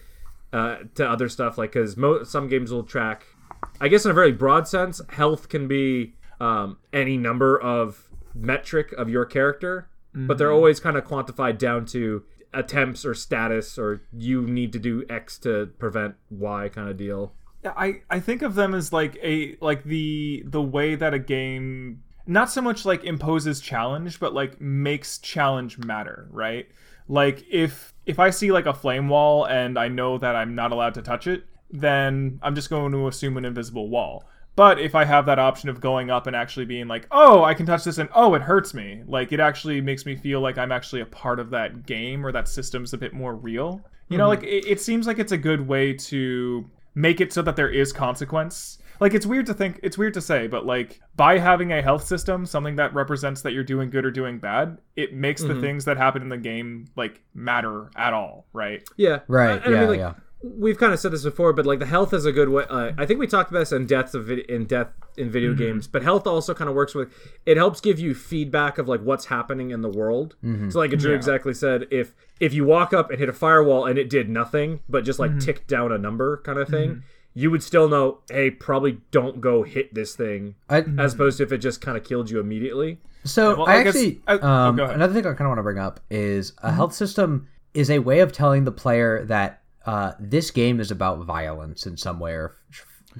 uh, to other stuff like because mo- some games will track i guess in a very broad sense health can be um, any number of metric of your character but they're always kind of quantified down to attempts or status or you need to do x to prevent y kind of deal. Yeah, I I think of them as like a like the the way that a game not so much like imposes challenge, but like makes challenge matter, right? Like if if I see like a flame wall and I know that I'm not allowed to touch it, then I'm just going to assume an invisible wall. But if I have that option of going up and actually being like, oh, I can touch this and oh, it hurts me, like it actually makes me feel like I'm actually a part of that game or that system's a bit more real. You know, mm-hmm. like it, it seems like it's a good way to make it so that there is consequence. Like it's weird to think, it's weird to say, but like by having a health system, something that represents that you're doing good or doing bad, it makes the things that happen in the game like matter at all, right? yeah Right, I- I yeah, mean, like, yeah. we've kind of said this before, but like the health is a good way. Uh, I think we talked about this in death of vid- in death in video Mm-hmm. games, but health also kind of works with it helps give you feedback of like what's happening in the world. Mm-hmm. So like Drew exactly said, if if you walk up and hit a firewall and it did nothing but just Mm-hmm. like ticked down a number kind of thing. You would still know, hey, probably don't go hit this thing, I, as opposed to if it just kind of killed you immediately. So well, I, I guess- actually, I- oh, um, go ahead. another thing I kind of want to bring up is a health system is a way of telling the player that uh, this game is about violence in some way or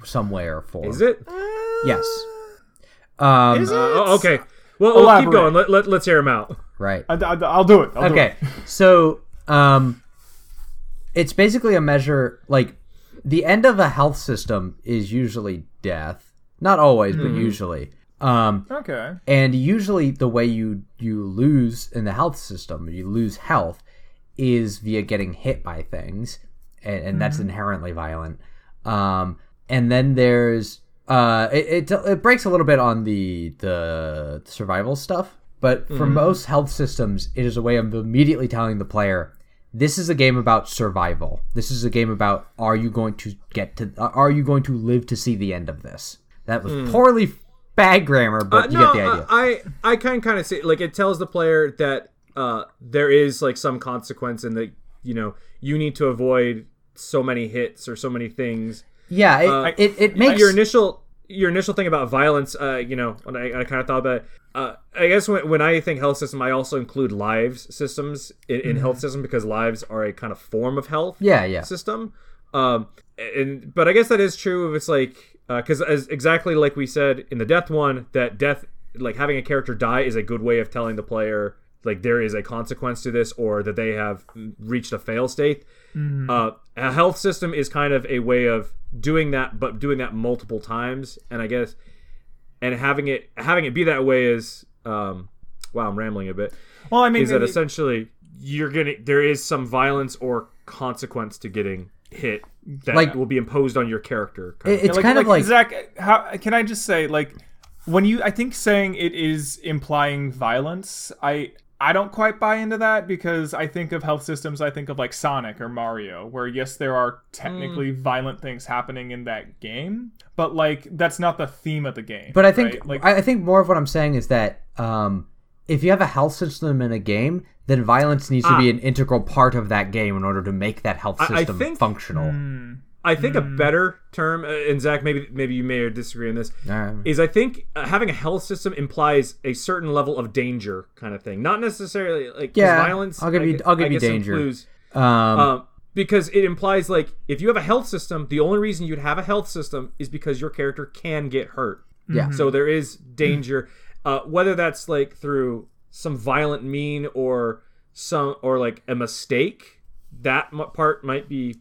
some way or form. Is it? Yes. Um, Is it? Uh, oh, okay. Well, well keep going. Let, let, let's hear him out. right. I, will do it. I'll do Okay. it. So, um, it's basically a measure like the end of a health system is usually death. Not always, but usually. Um, Okay. and usually the way you you lose in the health system you lose health is via getting hit by things and, and that's inherently violent um and then there's uh it, it it breaks a little bit on the the survival stuff but for most health systems it is a way of immediately telling the player this is a game about survival. This is a game about are you going to get to are you going to live to see the end of this? That was poorly bad grammar but Uh, you no, get the idea. uh, I I can kind of see like it tells the player that uh, there is like some consequence and that you know you need to avoid so many hits or so many things. Yeah, it, Uh, it, it makes Your initial your initial thing about violence, uh, you know, when I, I kind of thought about it, uh, I guess when, when I think health system, I also include lives systems in, in health system because lives are a kind of form of health Mm-hmm. yeah, yeah, system. Um, and but I guess that is true if it's like because as exactly like we said in the death one that death like having a character die is a good way of telling the player like there is a consequence to this or that they have reached a fail state. Uh, a health system is kind of a way of doing that, but doing that multiple times, and I guess and having it having it be that way is um, wow, I'm rambling a bit Well, I mean, is that it- essentially you're gonna there is some violence or consequence to getting hit that Like- will be imposed on your character. kind It- of. it's like, kind of like Zach. How can I just say like when you? I think saying it is implying violence. I I don't quite buy into that because I think of health systems. I think of like Sonic or Mario, where yes, there are technically Hmm. violent things happening in that game, but like that's not the theme of the game. But I think right? like I, I think more of what I'm saying is that um, if you have a health system in a game, then violence needs to be an integral part of that game in order to make that health I system think- functional. I think a better term, uh, and Zach, maybe maybe you may or disagree on this, Alright. is I think uh, having a health system implies a certain level of danger, kind of thing. Not necessarily like Yeah, violence. I'll give you- gu- I'll give I you guess danger. includes- Um, um, because it implies like if you have a health system, the only reason you'd have a health system is because your character can get hurt. Yeah. So there is danger, uh, whether that's like through some violent mean or some or like a mistake. That part might be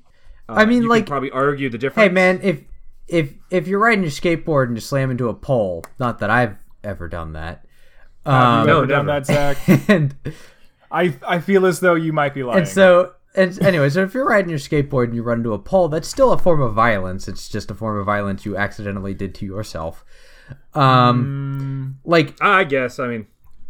Uh, I mean, you could like- probably argue the difference. Hey man, if if if you're riding your skateboard and you slam into a pole, not that I've ever done that. Have Um, you no, ever done that, Zach? and I I feel as though you might be lying. and so and anyway, so if you're riding your skateboard and you run into a pole, that's still a form of violence. It's just a form of violence you accidentally did to yourself. Um, like I guess. I mean,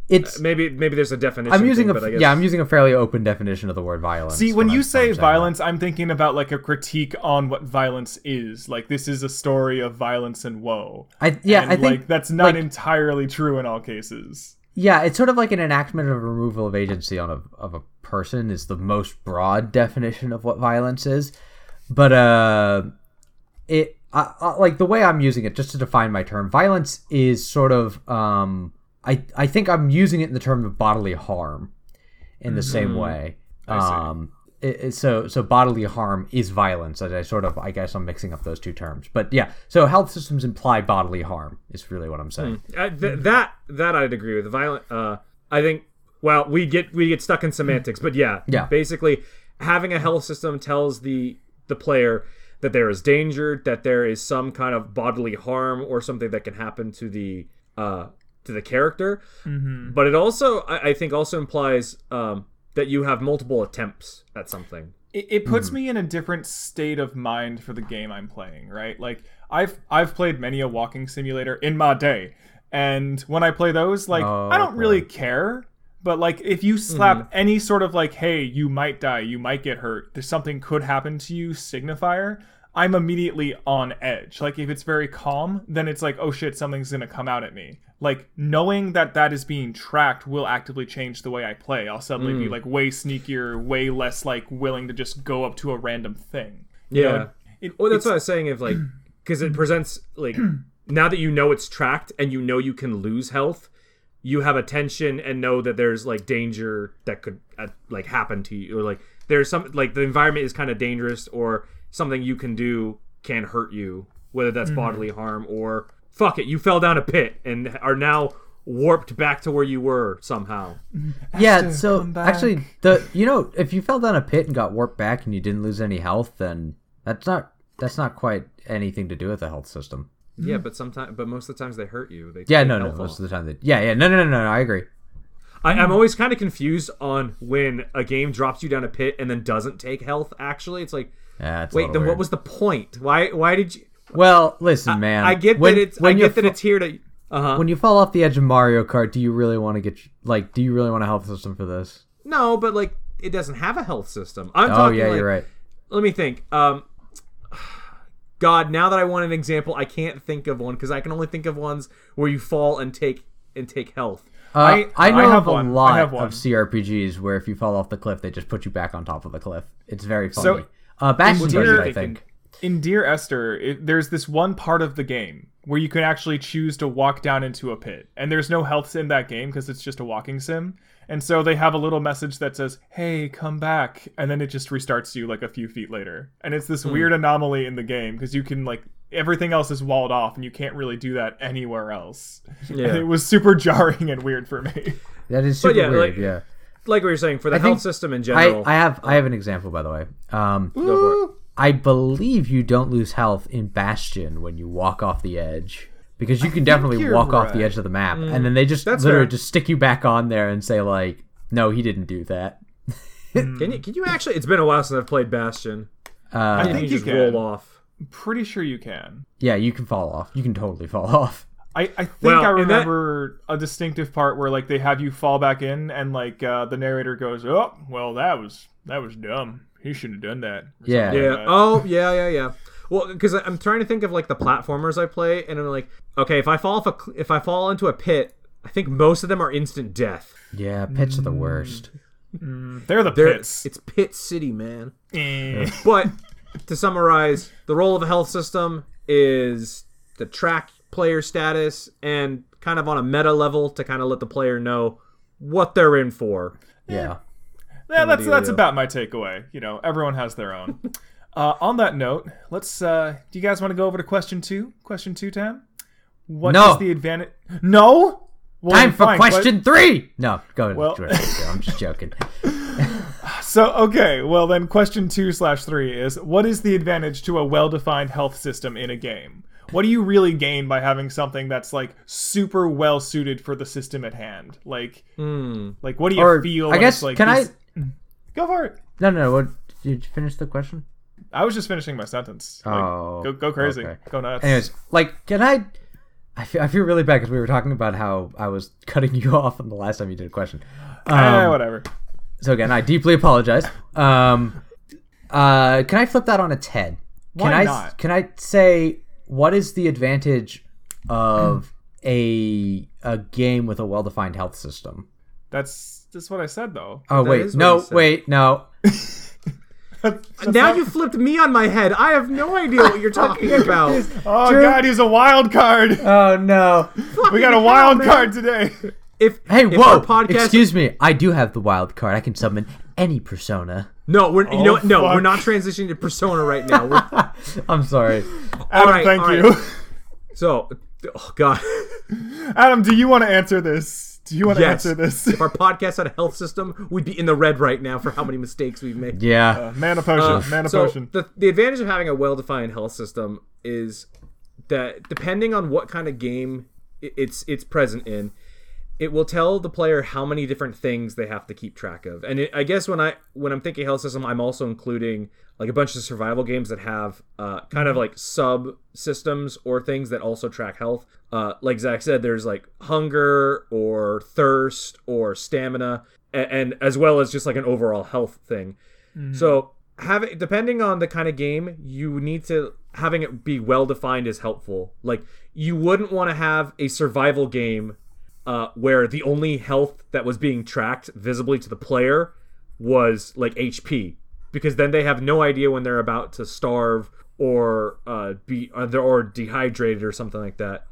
it's. maybe maybe there's a definition. I'm using thing, a but I guess, yeah, I'm using a fairly open definition of the word violence. See, when I'm- you I'm say saying that. violence, I'm thinking about like a critique on what violence is. Like this is a story of violence and woe. I yeah, and, I think like that's not like- entirely true in all cases. Yeah, it's sort of like an enactment of removal of agency on a of a person is the most broad definition of what violence is. But uh it I, I, like the way I'm using it just to define my term, violence is sort of um I I think I'm using it in the term of bodily harm in the same way. Mm-hmm. I see. Um it, it- so so bodily harm is violence. I, I sort of I guess I'm mixing up those two terms. But yeah, so health systems imply bodily harm is really what I'm saying. Uh, th- that that I'd agree with. Violent. Uh, I think. Well, we get we get stuck in semantics, but yeah, Yeah. Basically, having a health system tells the the player that there is danger, that there is some kind of bodily harm or something that can happen to the uh to the character. Mm-hmm. But it also, I, I think, also implies um, that you have multiple attempts at something. it, it puts mm-hmm. me in a different state of mind for the game I'm playing, right? Like I've I've played many a walking simulator in my day, and when I play those, like Oh, I don't oh, really care. But like if you slap mm-hmm. any sort of like, hey, you might die, you might get hurt, there's something could happen to you signifier, I'm immediately on edge. Like if it's very calm, then it's like, oh shit, something's gonna come out at me. Like knowing that that is being tracked will actively change the way I play. I'll suddenly be like way sneakier, way less like willing to just go up to a random thing. You Yeah. know, it- Well, that's what I was saying. If like, because it presents like now that you know it's tracked and you know you can lose health, you have attention and know that there's like danger that could uh, like happen to you, or like there's some like the environment is kind of dangerous, or something you can do can hurt you, whether that's bodily harm or fuck it, you fell down a pit and are now warped back to where you were somehow. Yeah, to so actually, the you know, if you fell down a pit and got warped back and you didn't lose any health, then that's not that's not quite anything to do with the health system. Yeah, but sometimes, but most of the times they hurt you. They Yeah, no, no, most off. of the time. They, yeah, yeah, no, no, no, no, no, I agree. I, I'm always kind of confused on when a game drops you down a pit and then doesn't take health. Actually, it's like, Yeah, wait, then what was the point? Why? Why did you? Well, listen, man. I get when, that it's. I get that it's here to. Uh huh. when you fall off the edge of Mario Kart. Do you really want to get like? Do you really want a health system for this? No, but like it doesn't have a health system. I'm Oh talking. yeah, like, you're right. Let me think. Um, God, now that I want an example, I can't think of one because I can only think of ones where you fall and take and take health. Uh, I- I, I know have of a one. I lot of CRPGs where if you fall off the cliff, they just put you back on top of the cliff. It's very funny. So- uh, Bastion does Dear- I think. in Dear Esther, it, there's this one part of the game where you can actually choose to walk down into a pit, and there's no health in that game because it's just a walking sim. And so they have a little message that says, "Hey, come back," and then it just restarts you like a few feet later. And it's this weird anomaly in the game because you can like everything else is walled off, and you can't really do that anywhere else. Yeah. And it was super jarring and weird for me. That is super yeah, weird. like- yeah. Like we were saying, for the I health system in general. I have I have an example by the way. Um, go for it. I believe you don't lose health in Bastion when you walk off the edge because you can definitely you're walk off the edge of the map, and then they just literally fair. just stick you back on there and say like, "No, he didn't do that." Can you? Can you actually? It's been a while since I've played Bastion. Uh, I think you you just can. roll off. Pretty sure you can. yeah, you can fall off. You can totally fall off. I, I think Well, I and that- remember a distinctive part where like they have you fall back in and like uh, the narrator goes, "Oh, well that was that was dumb. He shouldn't have done that." Yeah. something Yeah. like that. Oh, yeah, yeah, yeah. Well, because I'm trying to think of like the platformers I play, and I'm like, okay, if I fall off a, cl- if I fall into a pit, I think most of them are instant death. Yeah, pits are the worst. They're the They're- pits. It's Pit City, man. Eh. But to summarize, the role of a health system is to track player status and kind of on a meta level to kind of let the player know what they're in for. Yeah. yeah, that's that's about my takeaway. You know, everyone has their own. uh, on that note, let's. Uh, do you guys want to go over to question two? Question two, Tam. What is No. the advantage? No. Well, Time for fine, question three. No, go ahead. Well- go. I'm just joking. So okay, well then, question two slash three is: What is the advantage to a well-defined health system in a game? What do you really gain by having something that's like super well suited for the system at hand? Like, like what do you Or feel? I guess like can these- Go for it. I? No, no. What did you finish the question? I was just finishing my sentence. Like, Oh, go go crazy, okay. go nuts. Anyways, like, can I? I feel, I feel really bad because we were talking about how I was cutting you off on the last time you did a question. Eh, Um, whatever. so again, I deeply apologize. Um, uh, can I flip that on its head? Can Why I not? can I say what is the advantage of a a game with a well defined health system? That's that's what I said though. Oh That wait, is what no, you said. wait, no. That's now not- you flipped me on my head. I have no idea what you're talking about. Oh Drew- god, he's a wild card. Oh no. we got a wild man. card today. If Hey, if whoa! our podcast, Excuse me. I do have the wild card. I can summon any persona. no, we're you know Oh, what? no, fuck. we're not transitioning to Persona right now. I'm sorry. Adam, right, thank all you. so, oh god, Adam, do you want to answer this? Do you want to yes. answer this? if our podcast had a health system, we'd be in the red right now for how many mistakes we've made. Yeah. Mana potion, Uh, mana so potion. The, the advantage of having a well-defined health system is that depending on what kind of game it's it's present in, it will tell the player how many different things they have to keep track of. And it, I guess when I when I'm thinking health system, I'm also including like a bunch of survival games that have uh, kind of like sub systems or things that also track health. Uh, like Zach said, there's like hunger or thirst or stamina, and, and as well as just like an overall health thing. So having depending on the kind of game, you need to having it be well defined is helpful. Like you wouldn't want to have a survival game uh, where the only health that was being tracked visibly to the player was like HP, because then they have no idea when they're about to starve or uh, be or, or dehydrated or something like that.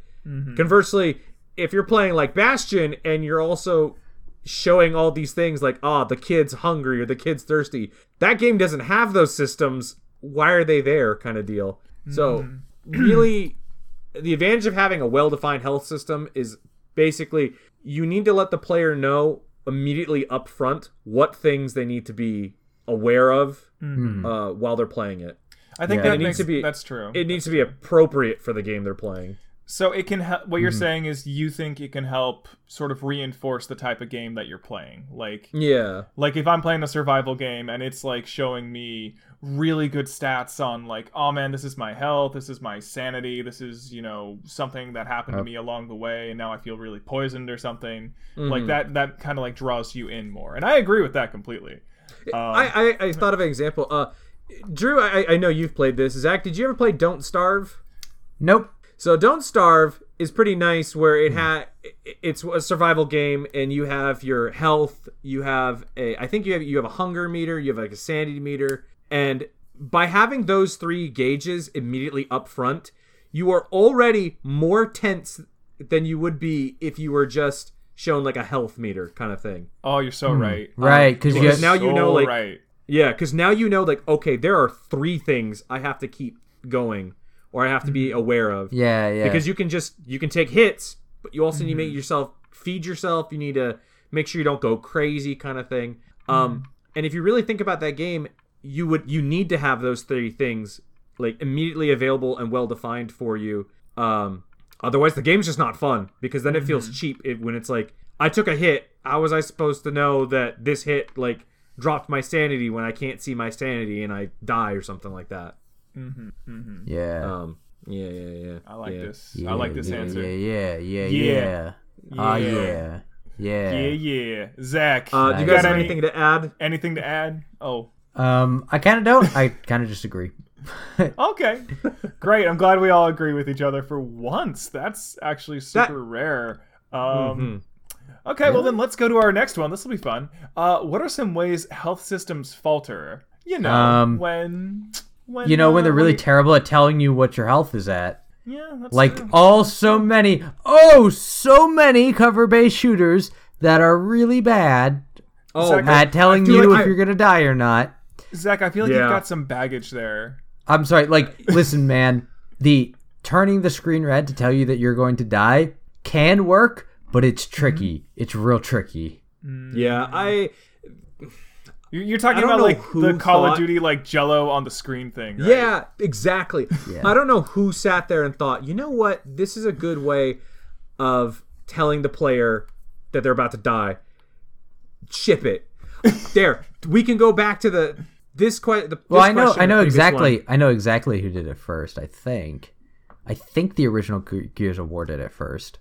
Conversely, if you're playing like Bastion and you're also showing all these things like ah the kid's hungry or the kid's thirsty that game doesn't have those systems. Why are they there kind of deal. So really the advantage of having a well-defined health system is basically you need to let the player know immediately up front what things they need to be aware of uh, while they're playing it I think Yeah. that It needs to be- that's true. it needs to be appropriate for the game they're playing so it can help. What you're Mm-hmm. saying is you think it can help sort of reinforce the type of game that you're playing. Like, yeah like if I'm playing a survival game and it's like showing me really good stats on like, oh man, this is my health, this is my sanity, this is you know something that happened to me along the way, and now I feel really poisoned or something. Mm-hmm. Like that, that kind of like draws you in more, and I agree with that completely. Um, I, I, I thought of an example uh, drew I, I know you've played this zach did you ever play don't starve Nope. So Don't Starve is pretty nice where it had it's a survival game and you have your health, you have a I think you have you have a hunger meter, you have like a sanity meter and by having those three gauges immediately up front, you are already more tense than you would be if you were just shown like a health meter kind of thing. oh, you're so hmm. right. Right, um, because you because get now you know, like- right. Yeah, because now you know, like, okay, there are three things I have to keep going or I have to be mm-hmm. aware of. yeah, yeah. because you can just you can take hits but you also need to make mm-hmm. yourself feed yourself you need to make sure you don't go crazy kind of thing um mm-hmm. and if you really think about that game you would you need to have those three things like immediately available and well defined for you um otherwise the game's just not fun because then it feels cheap it, when it's like i took a hit how was i supposed to know that this hit like dropped my sanity when i can't see my sanity and i die or something like that yeah. um yeah yeah yeah I like yeah. this. yeah, I like this yeah, answer. Yeah, yeah, yeah, Yeah. yeah. Oh Yeah. yeah. Yeah. Yeah, yeah. Zach, Uh, do you guys got have any- anything to add? anything to add? Oh, Um, I kind of don't. I kind of disagree. okay. Great. I'm glad we all agree with each other for once. That's actually super rare. Um, Mhm. Okay, well then let's go to our next one. This will be fun. Uh, what are some ways health systems falter? You know, Um, when, when You know when uh, they're really you- terrible at telling you what your health is at. yeah, that's Like true. all so many, oh, so many cover-based shooters that are really bad Oh, Zach, at telling you like if I- you're gonna die or not. Zach. I feel like Yeah. you've got some baggage there. I'm sorry. Like, listen, man. The turning the screen red to tell you that you're going to die can work, but it's mm-hmm. tricky. It's real tricky. Mm. yeah, I You're, you're talking about like who the Call thought- of Duty like Jello on the screen thing. Right? Yeah, exactly. Yeah. I don't know who sat there and thought, you know what, this is a good way of telling the player that they're about to die. Ship it. there, we can go back to the this quite. The, Well, this I know, I know exactly, one. I know exactly who did it first. I think, I think the original Ge- Gears of War did it first.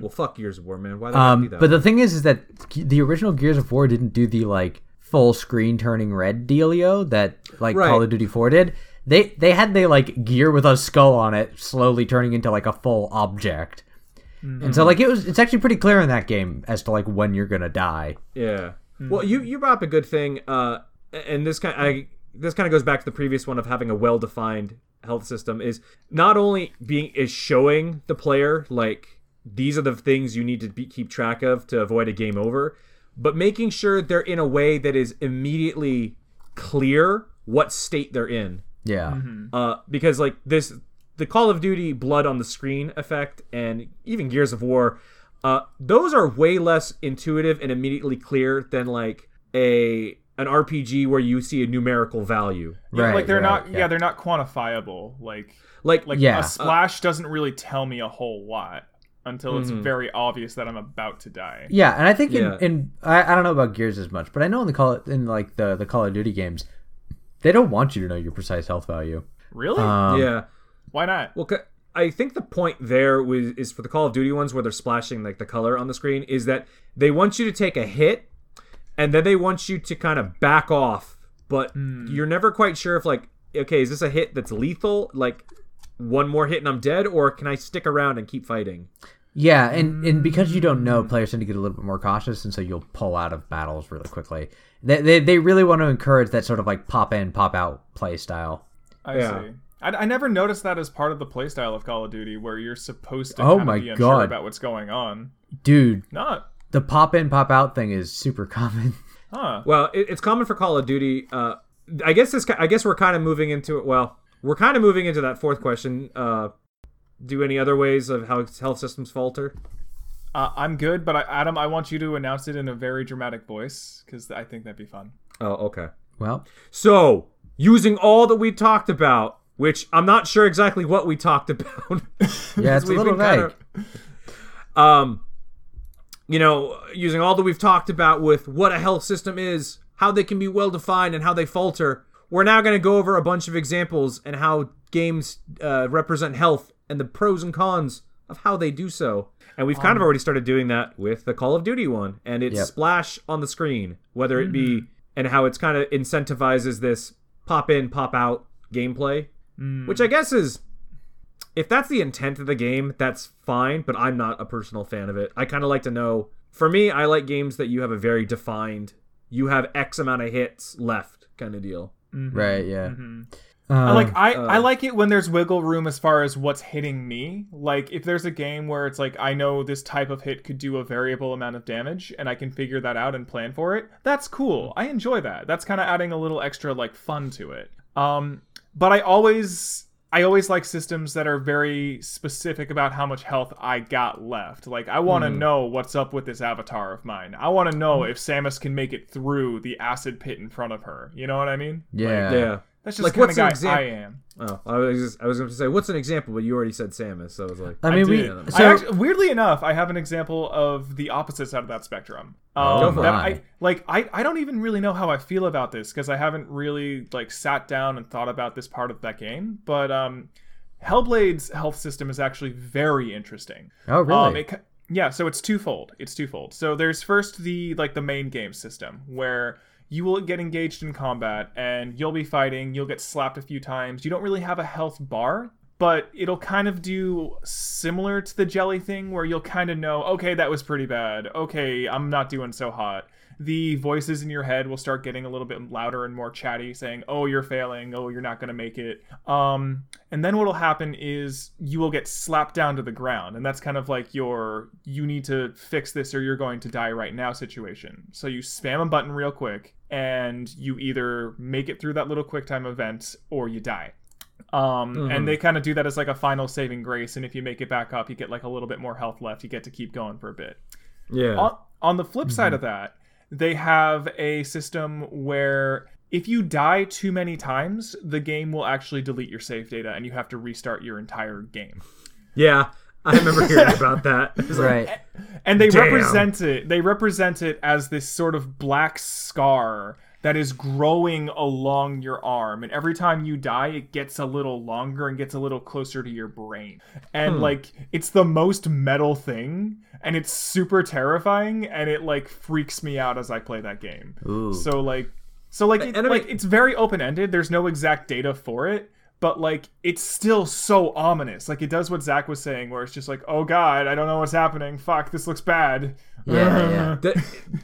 Well, fuck Gears of War, man. Why they gotta Um, that? but the thing is, is that the original Gears of War didn't do the like full screen turning red dealio that like Right. Call of Duty 4 did. They they had the like gear with a skull on it slowly turning into like a full object. And so like it was it's actually pretty clear in that game as to like when you're gonna die. Yeah. Well, you you brought up a good thing, uh, and this kind I this kind of goes back to the previous one of having a well defined health system. Is not only being is showing the player like these are the things you need to be, keep track of to avoid a game over, but making sure they're in a way that is immediately clear what state they're in. Yeah. Uh, because like this, the Call of Duty blood on the screen effect, and even Gears of War, uh, those are way less intuitive and immediately clear than like a an RPG where you see a numerical value. Yeah, Right, like they're right, not. yeah. Yeah. they're not quantifiable. Like Like like Yeah. a splash doesn't really tell me a whole lot until it's very obvious that I'm about to die. Yeah, and I think in, Yeah. in I, I don't know about Gears as much, but I know in the call in like the the Call of Duty games, they don't want you to know your precise health value. Really? Um, yeah. Why not? Well, I think the point there was is for the Call of Duty ones where they're splashing like the color on the screen is that they want you to take a hit, and then they want you to kind of back off, but hmm. you're never quite sure if like okay is this a hit that's lethal like one more hit and I'm dead or can I stick around and keep fighting? Yeah, and, and because you don't know, hmm. players tend to get a little bit more cautious, and so you'll pull out of battles really quickly. They, they, they really want to encourage that sort of like pop in, pop out play style. I Yeah. see. I, I never noticed that as part of the playstyle of Call of Duty, where you're supposed to Oh kind my of be unsure God. about what's going on. Dude, Not, the pop in, pop out thing is super common. huh? Well, it, it's common for Call of Duty. Uh, I guess this. I guess we're kind of moving into it. Well, we're kind of moving into that fourth question. Uh, do any other ways of how health systems falter? Uh, I'm good, but I, Adam, I want you to announce it in a very dramatic voice because I think that'd be fun. Oh, okay. Well, So, using all that we talked about, which I'm not sure exactly what we talked about. yeah, it's a We've little been kinda- vague. um, you know, using all that we've talked about with what a health system is, how they can be well defined, and how they falter, we're now going to go over a bunch of examples and how games uh, represent health and the pros and cons of how they do so. And we've kind of um, already started doing that with the Call of Duty one, and it's Yep. splash on the screen, whether it be mm-hmm. and how it's kind of incentivizes this pop in, pop out gameplay, mm. which I guess is if that's the intent of the game, that's fine, but I'm not a personal fan of it. I kind of like to know. For me, I like games that you have a very defined, you have X amount of hits left kind of deal. Right, yeah. I Um, like I, uh, I like it when there's wiggle room as far as what's hitting me. Like if there's a game where it's like I know this type of hit could do a variable amount of damage and I can figure that out and plan for it. That's cool. I enjoy that. That's kind of adding a little extra like fun to it. Um but I always I always like systems that are very specific about how much health I got left. Like I want to Hmm. know what's up with this avatar of mine. I want to know if Samus can make it through the acid pit in front of her. You know what I mean? yeah. yeah. That's just Like, the kind what's of guy example- I am. Oh, I was just, I was going to say what's an example, but you already said Samus, so I was like, I mean, we. So, I actually, weirdly enough, I have an example of the opposite side of that spectrum. Um, Oh that. I like. I, I don't even really know how I feel about this because I haven't really like sat down and thought about this part of that game. But um, Hellblade's health system is actually very interesting. oh, really? Um, it, yeah, so it's twofold. It's twofold. So there's first the like the main game system where you will get engaged in combat and you'll be fighting. You'll get slapped a few times. You don't really have a health bar, but it'll kind of do similar to the jelly thing where you'll kind of know, okay, that was pretty bad. Okay, I'm not doing so hot. The voices in your head will start getting a little bit louder and more chatty, saying, "Oh, you're failing. Oh, you're not going to make it." Um, and then what'll happen is you will get slapped down to the ground, and that's kind of like your "you need to fix this or you're going to die right now" situation. So you spam a button real quick, and you either make it through that little QuickTime event or you die. Um, and they kind of do that as like a final saving grace. And if you make it back up, you get like a little bit more health left. You get to keep going for a bit. yeah. On, on the flip side of that, they have a system where if you die too many times, the game will actually delete your save data and you have to restart your entire game. Yeah, I remember hearing about that. It's like, Right. And they Damn. represent it they represent it as this sort of black scar that is growing along your arm and every time you die it gets a little longer and gets a little closer to your brain. And hmm. like it's the most metal thing and it's super terrifying and it like freaks me out as I play that game. Ooh. So like so like it, like it's very open ended. There's no exact data for it, but like it's still so ominous. Like it does what Zach was saying, where it's just like, oh god, I don't know what's happening. Fuck, this looks bad. Yeah, yeah. Th-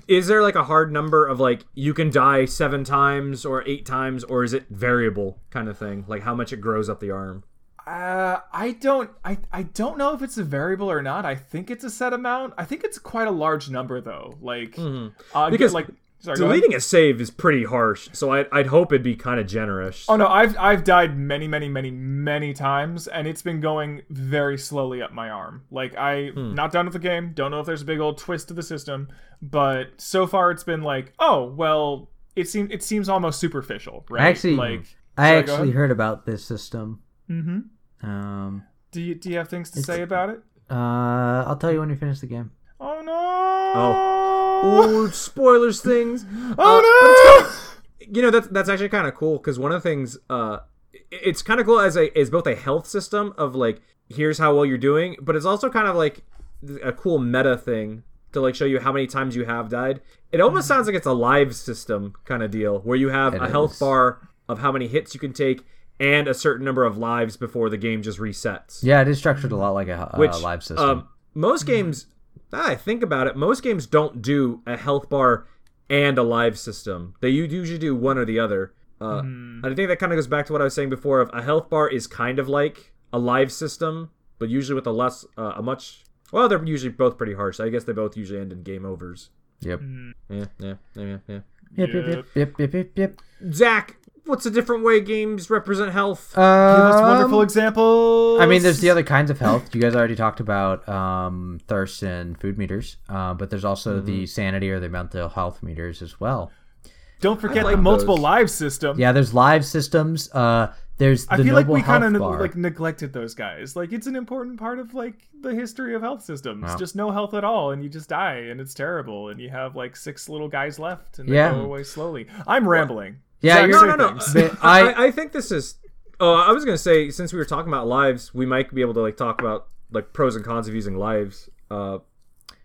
is there like a hard number of like you can die seven times or eight times, or is it variable kind of thing? Like how much it grows up the arm? Uh, I don't, I, I don't know if it's a variable or not. I think it's a set amount. I think it's quite a large number though. Like, uh, Because like, sorry. Deleting a save is pretty harsh, so I, I'd hope it'd be kind of generous. Oh no, I've I've died many, many, many, many times, and it's been going very slowly up my arm. Like I not done with the game. Don't know if there's a big old twist to the system, but so far it's been like, oh well, it seems it seems almost superficial, right? I actually, like I actually ahead. heard about this system. Mm-hmm. Um, Do you do you have things to say about it? uh, I'll tell you when you finish the game. Oh no! Oh, spoilers things. Oh no! you know that's that's actually kind of cool because one of the things uh it's kind of cool as a is both a health system of like here's how well you're doing but it's also kind of like a cool meta thing to like show you how many times you have died it almost sounds like it's a live system kind of deal where you have It a health bar of how many hits you can take and a certain number of lives before the game just resets Yeah, it is structured a lot like a, a which live system. Um, most games, now I think about it, most games don't do a health bar and a live system. They usually do one or the other. Uh, And I think that kind of goes back to what I was saying before. Of a health bar is kind of like a live system, but usually with a less, uh, a much. Well, they're usually both pretty harsh. I guess they both usually end in game overs. yep. Yeah, yeah, yeah, yeah. yeah. Yep, yep, yep, yep, yep, yep, yep. Zach, what's a different way games represent health? Give us Um, wonderful examples. I mean, there's the other kinds of health. You guys already talked about um, thirst and food meters, uh, but there's also Mm-hmm. the sanity or the mental health meters as well. Don't forget like the multiple those. live system. Yeah, there's live systems. Uh, there's the I feel like we kind of bar. like neglected those guys. Like it's an important part of like the history of health systems. Wow. Just no health at all, and you just die, and it's terrible. And you have like six little guys left, and they Yeah. go away slowly. I'm rambling. Yeah, Zach, you're- no, no, no. But I, I- I think this is. Oh, I was gonna say since we were talking about lives, we might be able to like talk about like pros and cons of using lives. Uh,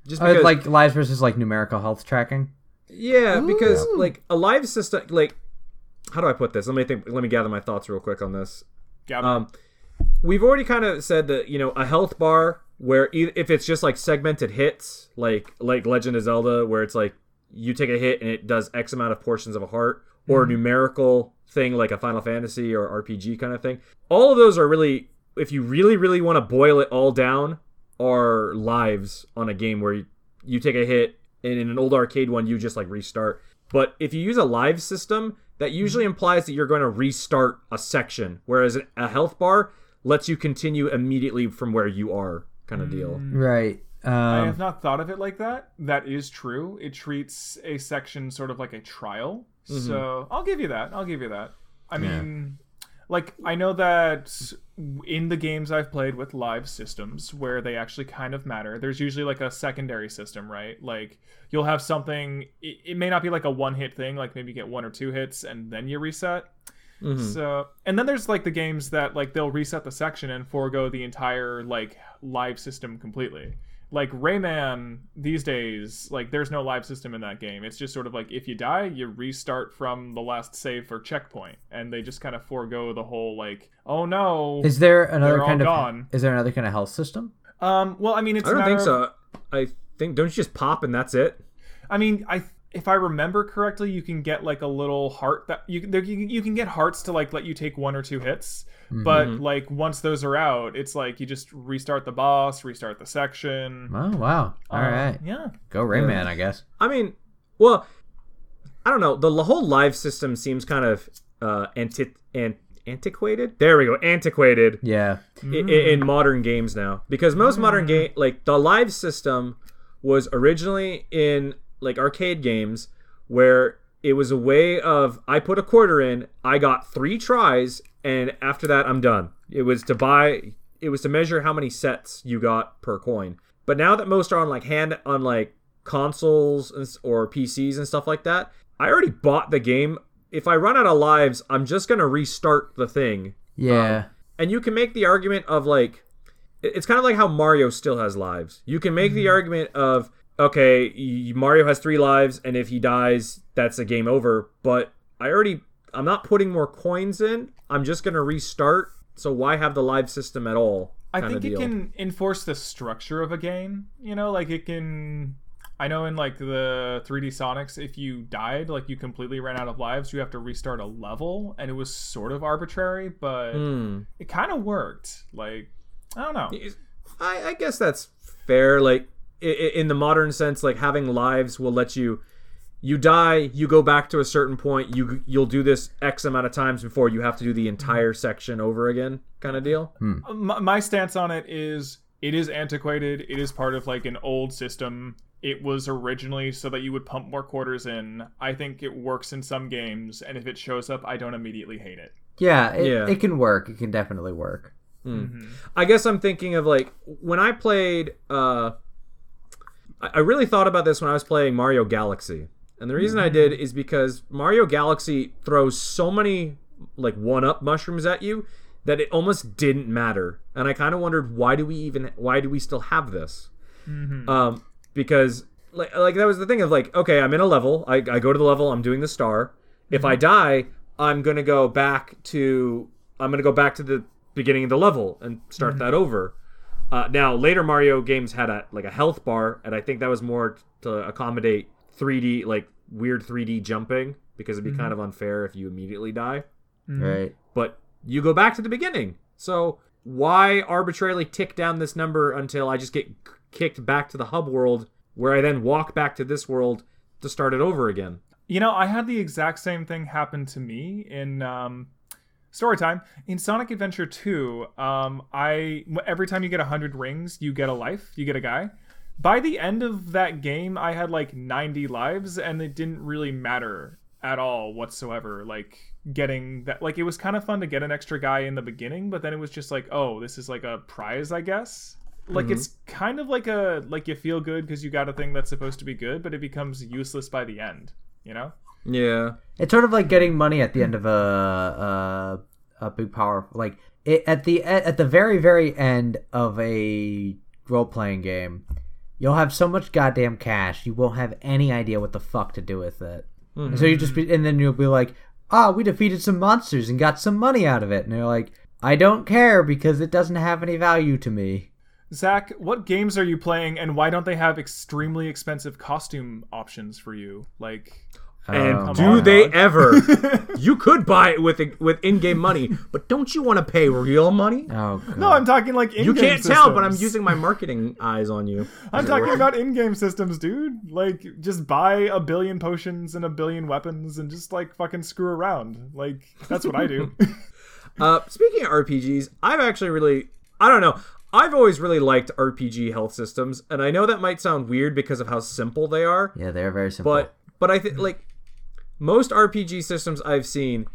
just Uh, like lives versus like numerical health tracking. yeah, because Ooh. like a live system, like how do I put this? Let me think. Let me gather my thoughts real quick on this. Yeah, Um, we've already kind of said that you know a health bar where e- if it's just like segmented hits, like like Legend of Zelda, where it's like you take a hit and it does X amount of portions of a heart, or a numerical thing like a Final Fantasy or RPG kind of thing. All of those are really, if you really really want to boil it all down, are lives on a game where you, you take a hit and in an old arcade one you just like restart. But if you use a live system, that mm-hmm. usually implies that you're going to restart a section, whereas a health bar lets you continue immediately from where you are, kind of deal. Mm. Right. I Um, have not thought of it like that. That is true. It treats a section sort of like a trial. Mm-hmm. So I'll give you that. I'll give you that. I mean, like I know that in the games I've played with live systems where they actually kind of matter, there's usually like a secondary system, right? Like you'll have something. It, it may not be like a one-hit thing. Like maybe you get one or two hits and then you reset. Mm-hmm. So, and then there's like the games that like they'll reset the section and forego the entire like live system completely. Like Rayman these days, like there's no live system in that game. It's just sort of like if you die, you restart from the last save or checkpoint, and they just kind of forego the whole like, oh no. is there another kind of gone. is there another kind of health system? Um, well, I mean, it's I don't think of- so. I think don't you just pop and that's it? I mean, I if I remember correctly, you can get like a little heart that you can there, you, you can get hearts to like let you take one or two hits. But like once those are out, it's like you just restart the boss, restart the section. Oh wow! All Uh, right, Yeah. go Rayman, I guess. I mean, well, I don't know. The l- whole live system seems kind of uh, anti- an- antiquated. There we go, antiquated. Yeah. i- i- in modern games now because most modern game like the live system was originally in like arcade games where it was a way of I put a quarter in, I got three tries, and after that I'm done. It was to buy, it was to measure how many sets you got per coin. But now that most are on like hand on like consoles or PCs and stuff like that, I already bought the game. If I run out of lives, I'm just gonna restart the thing. Yeah. Um, and you can make the argument of like, it's kind of like how Mario still has lives. You can make the mm-hmm. argument of okay, Mario has three lives, and if he dies, that's a game over. But I already, I'm not putting more coins in. I'm just gonna restart. So why have the live system at all? I think it can enforce the structure of a game. You know, like it can. I know in like the 3D Sonics, if you died, like you completely ran out of lives, you have to restart a level, and it was sort of arbitrary, but Hmm. it kind of worked. Like, I don't know. I, I guess that's fair. Like in the modern sense, like having lives will let you. You die, you go back to a certain point. You you'll do this X amount of times before you have to do the entire section over again, kind of deal. Hmm. Uh, my, my stance on it is it is antiquated it is part of like an old system it was originally so that you would pump more quarters in i think it works in some games and if it shows up i don't immediately hate it Yeah, it, Yeah. it can work. It can definitely work. Hmm. Mm-hmm. I guess I'm thinking of like when I played. uh I really thought about this when I was playing Mario Galaxy, and the reason I did mm-hmm. is because Mario Galaxy throws so many like one-up mushrooms at you that it almost didn't matter, and I kind of wondered why do we even why do we still have this? Mm-hmm. Um, because like like that was the thing of like okay, I'm in a level, I, I go to the level, I'm doing the star. If I mm-hmm. die, I'm gonna go back to I'm gonna go back to the beginning of the level and start that over. Uh, now later Mario games had a like a health bar, and I think that was more to accommodate 3D like weird 3D jumping because it'd be kind of unfair if you immediately die. Right. But you go back to the beginning, so why arbitrarily tick down this number until I just get kicked back to the hub world, where I then walk back to this world to start it over again? you know i had the exact same thing happen to me in um story time. In sonic adventure 2 um i every time you get 100 rings you get a life. You get a guy. By the end of that game i had like 90 lives and it didn't really matter at all whatsoever like getting that like it was kind of fun to get an extra guy in the beginning but then it was just like oh this is like a prize i guess? Like it's kind of like a like you feel good because you got a thing that's supposed to be good but it becomes useless by the end you know Yeah, It's sort of like getting money at the end of a a, a big power like it, at the at the very very end of a role playing game. You'll have so much goddamn cash, you won't have any idea what the fuck to do with it. And so you just be, and then you'll be like, "Ah, we defeated some monsters and got some money out of it." And you're like, "I don't care because it doesn't have any value to me." zach what games are you playing and why don't they have extremely expensive costume options for you like and Um, do on, they dog. ever? you could buy it with with in-game money, but don't you want to pay real money? Oh, God. no i'm talking like You in-game can't tell, but I'm using my marketing eyes on you. i'm talking about in-game systems dude like just buy a billion potions and a billion weapons and just like fucking screw around like that's what i do Uh, speaking of RPGs, I've actually really, I don't know, I've always really liked RPG health systems, and I know that might sound weird because of how simple they are, yeah, they're very simple. but but I think like most RPG systems I've seen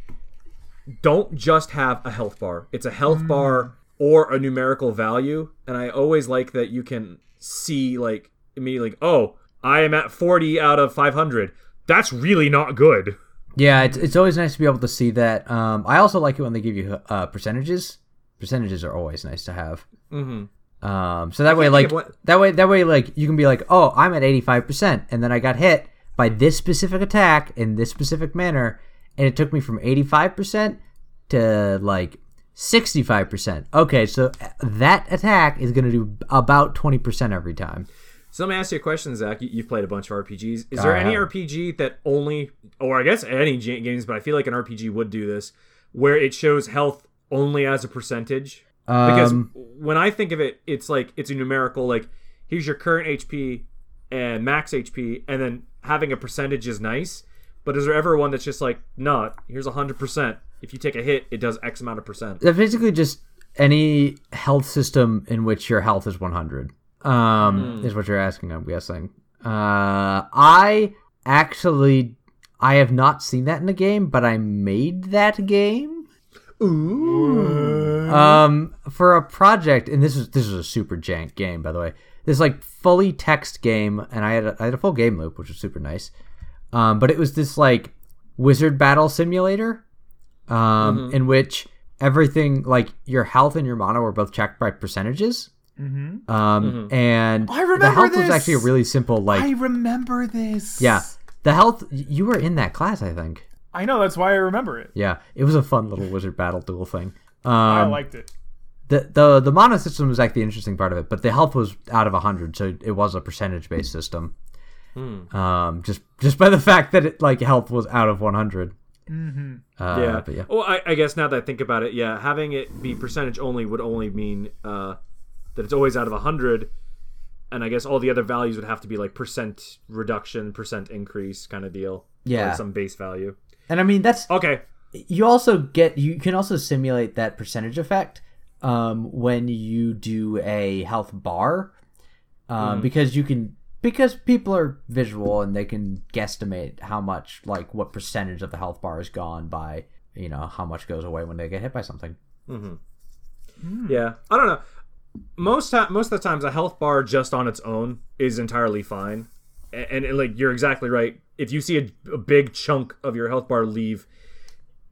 don't just have a health bar. It's a health bar or a numerical value, and I always like that you can see like immediately, like, oh, I am at 40 out of 500. That's really not good. Yeah, it's, it's always nice to be able to see that. Um, I also like it when they give you uh, percentages. Percentages are always nice to have. Mm-hmm. Um, so that way, like what- that way, that way, like you can be like, oh, I'm at eighty five percent, and then I got hit by this specific attack in this specific manner, and it took me from eighty five percent to like sixty five percent. Okay, so that attack is going to do about twenty percent every time. So let me ask you a question, Zach. You, you've played a bunch of RPGs. Is there any. RPG that only, or I guess any games, but I feel like an RPG would do this, where it shows health only as a percentage? Because Um, when I think of it, it's like it's a numerical. Like here's your current HP and max HP, and then having a percentage is nice. But is there ever one that's just like, no, here's hundred percent. If you take a hit, it does X amount of percent. They're basically just any health system in which your health is 100 um is what you're asking i'm guessing Uh, I actually I have not seen that in a game, but I made that game. Ooh. Um, for a project, and this is this is a super jank game, by the way. This like fully text game, and I had a, I had a full game loop, which was super nice. Um, but it was this like wizard battle simulator, um, in which everything like your health and your mana were both checked by percentages. Mm-hmm. Um, and I the remember health was actually a really simple like I remember this. yeah. The health you were in that class, I think. I know. That's why I remember it. Yeah, it was a fun little wizard battle duel thing. I Um, liked it. The the the mana system was like the interesting part of it, but the health was out of hundred, so it was a percentage based system. Um, just just by the fact that it like health was out of one hundred. Mm-hmm. Uh, yeah. but yeah, Well, I, I guess now that I think about it, yeah, having it be percentage only would only mean uh, that it's always out of 100. And I guess all the other values would have to be like percent reduction, percent increase kind of deal. Yeah. Or some base value. and I mean that's Okay. you also get you can also simulate that percentage effect um, when you do a health bar um, because you can because people are visual and they can guesstimate how much like what percentage of the health bar is gone by you know how much goes away when they get hit by something Yeah. I don't know. Most ti- most of the times, a health bar just on its own is entirely fine. And, and, like you're exactly right. If you see a, a big chunk of your health bar leave,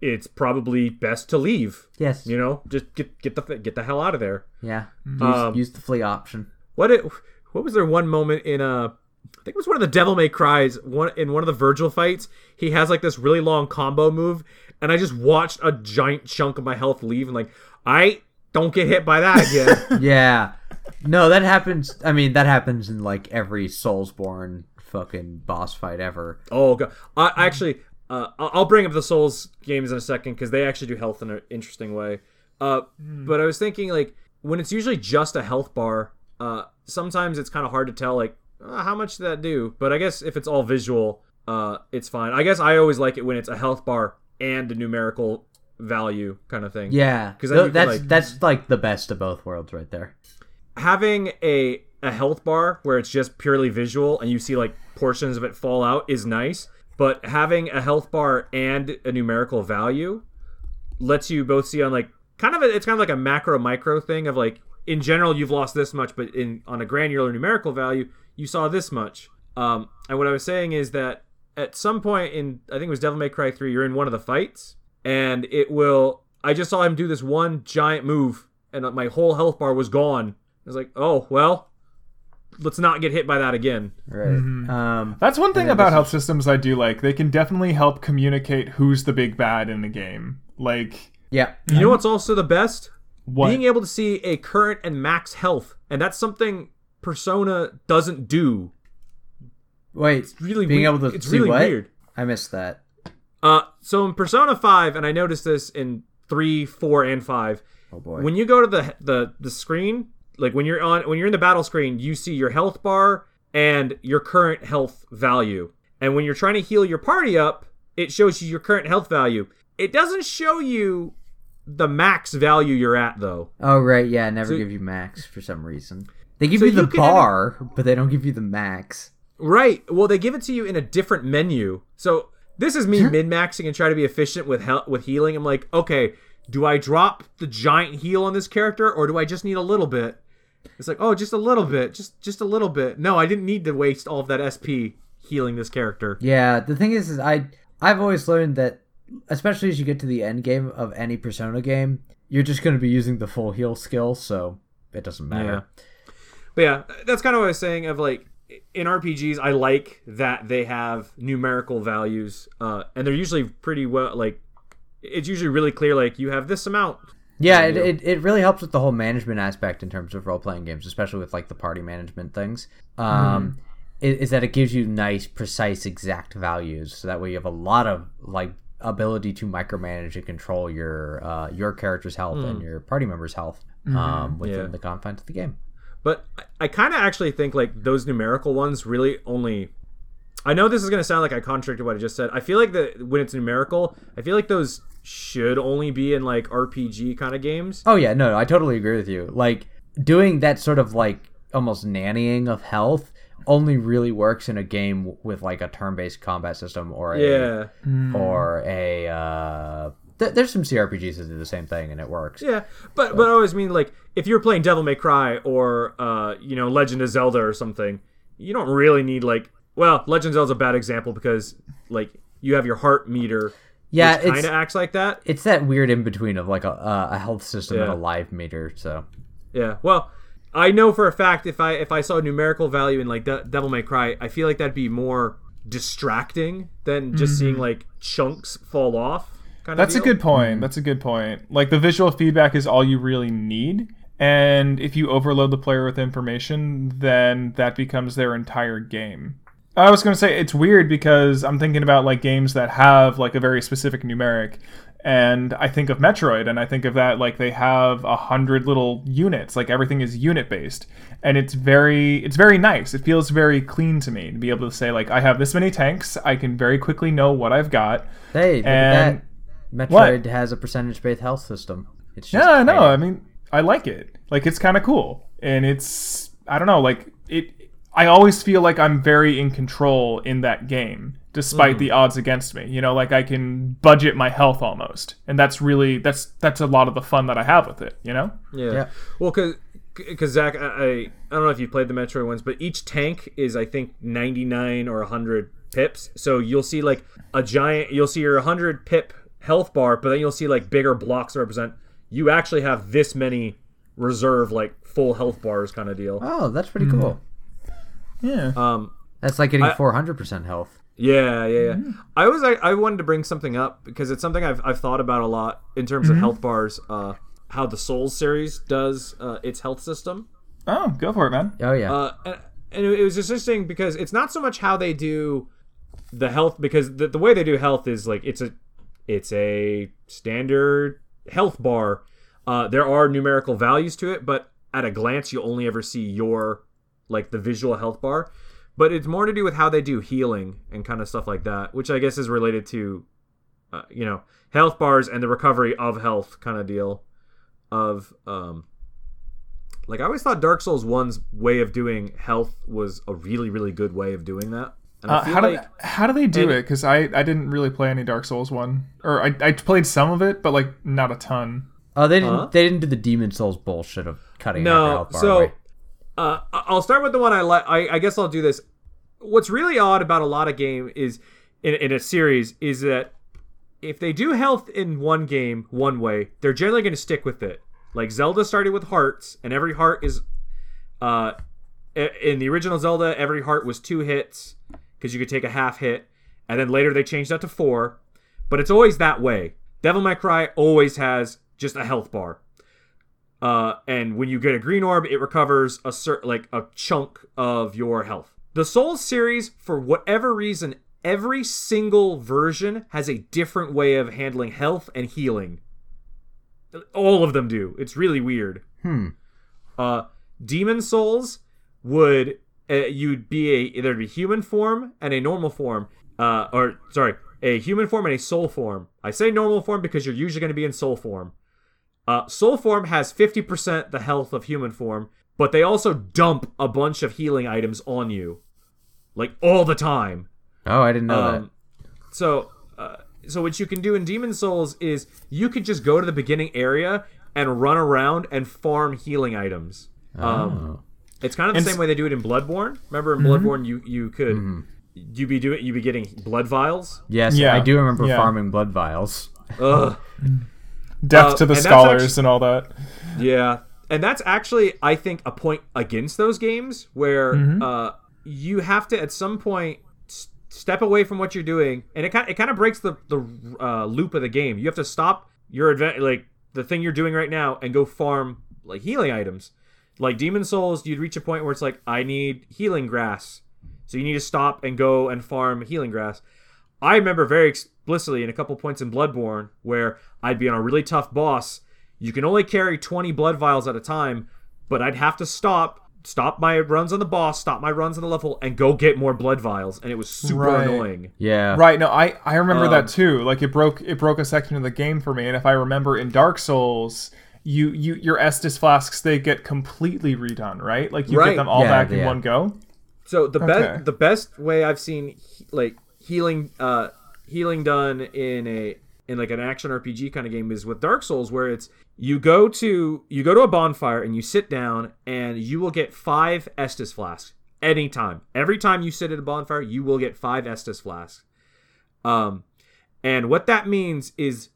it's probably best to leave. yes You know, just get get the get the hell out of there. yeah use, Um, use the flee option What it, what was there one moment in uh I think it was one of the Devil May Cries one in one of the Virgil fights. He has like this really long combo move, and I just watched a giant chunk of my health leave, and like I don't get hit by that again. yeah no that happens i mean that happens in like every soulsborne fucking boss fight ever oh god, I I actually uh I'll bring up the Souls games in a second because they actually do health in an interesting way. Uh, but I was thinking like when it's usually just a health bar, uh, sometimes it's kind of hard to tell like uh, how much did that do. But I guess if it's all visual, uh, it's fine. I guess I always like it when it's a health bar and a numerical value kind of thing. Yeah, because then you can, that's like- that's like the best of both worlds right there having a a health bar where it's just purely visual and you see like portions of it fall out is nice but having a health bar and a numerical value lets you both see on like kind of a, it's kind of like a macro micro thing of like in general you've lost this much but in on a granular numerical value you saw this much. Um and what i was saying is that at some point in i think it was devil may cry 3 you're in one of the fights and it will i just saw him do this one giant move and my whole health bar was gone. I was like, oh well, let's not get hit by that again. right um That's one thing about this health systems I do like. They can definitely help communicate who's the big bad in the game. Like yeah You know what's also the best? what? Being able to see a current and max health, and that's something Persona doesn't do. wait it's Really, being we- able to it's see really what weird. i missed that Uh, so in Persona Five, and I noticed this in three, four, and five. oh boy When you go to the the the screen, like when you're on when you're in the battle screen, you see your health bar and your current health value. And when you're trying to heal your party up, it shows you your current health value. It doesn't show you the max value you're at though. oh right yeah never So- give you max for some reason they give So you the you bar but they don't give you the max Right. Well, they give it to you in a different menu. So this is me min maxing and try to be efficient with hel- with healing. I'm like, okay, do I drop the giant heal on this character, or do I just need a little bit? It's like, oh, just a little bit, just just a little bit. No, I didn't need to waste all of that SP healing this character. Yeah, the thing is, is I I've always learned that, especially as you get to the end game of any Persona game, you're just going to be using the full heal skill, so it doesn't matter. But yeah, that's kind of what I was saying. Of like in RPGs, I like that they have numerical values, uh, and they're usually pretty well. Like it's usually really clear. Like you have this amount. Yeah, it, it, it really helps with the whole management aspect in terms of role playing games, especially with like the party management things. Um, is, is that it gives you nice, precise, exact values, so that way you have a lot of like ability to micromanage and control your uh, your character's health and your party members' health um, within Yeah. the confines of the game. But I, I kind of actually think like those numerical ones really only. I know this is going to sound like I contradicted what I just said. I feel like that when it's numerical, I feel like those should only be in like RPG kind of games. Oh yeah, no, I totally agree with you. Like doing that sort of like almost nannying of health only really works in a game with like a turn-based combat system or a Yeah. or a uh th- there's some CRPGs that do the same thing and it works. Yeah, but but I always mean like if you're playing Devil May Cry or uh you know Legend of Zelda or something, you don't really need like well Legend of Zelda's a bad example because like you have your heart meter, Yeah, it kind of acts like that. it's that weird in between of like a uh, a health system and a live meter. So Yeah, well, I know for a fact if I if I saw a numerical value in like De- Devil May Cry, I feel like that'd be more distracting than just seeing like chunks fall off. Kind of. That's of a good point. That's a good point. Like the visual feedback is all you really need. And if you overload the player with information, then that becomes their entire game. I was going to say it's weird because I'm thinking about like games that have like a very specific numeric and I think of Metroid and I think of that like they have a hundred little units like everything is unit based and it's very it's very nice it feels very clean to me to be able to say like I have this many tanks I can very quickly know what I've got hey, look And- at that. Metroid has a percentage-based health system. It's just Yeah, I know. I mean, I like it. Like it's kind of cool, and it's I don't know. Like it, I always feel like I'm very in control in that game, despite the mm. odds against me. You know, like I can budget my health almost, and that's really that's that's a lot of the fun that I have with it. You know? Yeah. Yeah. Well, because because Zach, I, I I don't know if you've played the Metroid ones, but each tank is I think ninety nine or hundred pips. So you'll see like a giant. You'll see your hundred pip health bar, but then you'll see like bigger blocks represent you actually have this many reserve like full health bars kind of deal. Oh, that's pretty cool. Yeah. Um. That's like getting 400% health. Yeah, yeah, yeah. I was I, I wanted to bring something up because it's something I've, I've thought about a lot in terms of health bars. Uh, how the Souls series does uh, its health system. oh, go for it, man. Oh yeah. Uh, and, and it was interesting because it's not so much how they do the health because the, the way they do health is like it's a it's a standard health bar. Uh, there are numerical values to it, but at a glance you only ever see your like the visual health bar. But it's more to do with how they do healing and kind of stuff like that, which I guess is related to uh, you know health bars and the recovery of health kind of deal of um like I always thought Dark Souls 1's way of doing health was a really really good way of doing that. And Uh, I feel how do like how do they do and- it? Because I I didn't really play any Dark Souls one, or I I played some of it, but like not a ton. oh, they didn't huh? they didn't do the Demon Souls bullshit of cutting half your no, health bar so away. Uh, I'll start with the one I like. I, I guess I'll do this. What's really odd about a lot of game is in, in a series is that if they do health in one game one way, they're generally going to stick with it. Like Zelda started with hearts, and every heart is, uh, in the original Zelda, every heart was two hits because you could take a half hit, and then later they changed that to four. But it's always that way. Devil May Cry always has just a health bar. Uh, and when you get a green orb, it recovers a certain like a chunk of your health. The Souls series, for whatever reason, every single version has a different way of handling health and healing. All of them do. It's really weird. Hmm. Uh, Demon Souls would uh, you'd be a there'd be human form and a normal form. Uh, or sorry, a human form and a soul form. I say normal form because you're usually going to be in soul form. Uh, soul form has 50% the health of human form, but they also dump a bunch of healing items on you, like all the time. Oh, I didn't know Um, so, uh, so what you can do in Demon Souls is you could just go to the beginning area and run around and farm healing items. that. Um, Oh. it's kind of the And same s- way they do it in Bloodborne. Remember in Bloodborne, you you could you be doing you be getting blood vials. Yes, Yeah, I do remember yeah. farming blood vials. Ugh. Death Uh, to the and scholars actu- and all that. Yeah, and that's actually I think a point against those games where uh, you have to at some point s- step away from what you're doing, and it kind it kind of breaks the the uh, loop of the game. You have to stop your advent like the thing you're doing right now and go farm like healing items. Like Demon Souls, you'd reach a point where it's like I need healing grass, so you need to stop and go and farm healing grass. I remember very explicitly in a couple points in Bloodborne where I'd be on a really tough boss. You can only carry 20 blood vials at a time, but I'd have to stop, stop my runs on the boss, stop my runs on the level, and go get more blood vials, and it was super Right. annoying. Yeah. Right. No, I I remember Um, that too. Like it broke it broke a section of the game for me. And if I remember in Dark Souls, you you your Estus flasks they get completely redone, right? Like you Right. get them all Yeah, back in yeah. one go. So the Okay. best the best way I've seen he- like healing uh healing done in a in like an action RPG kind of game is with Dark Souls where it's you go to you go to a bonfire and you sit down and you will get 5 Estus flasks anytime. Every time you sit at a bonfire, you will get 5 Estus flasks. Um and what that means is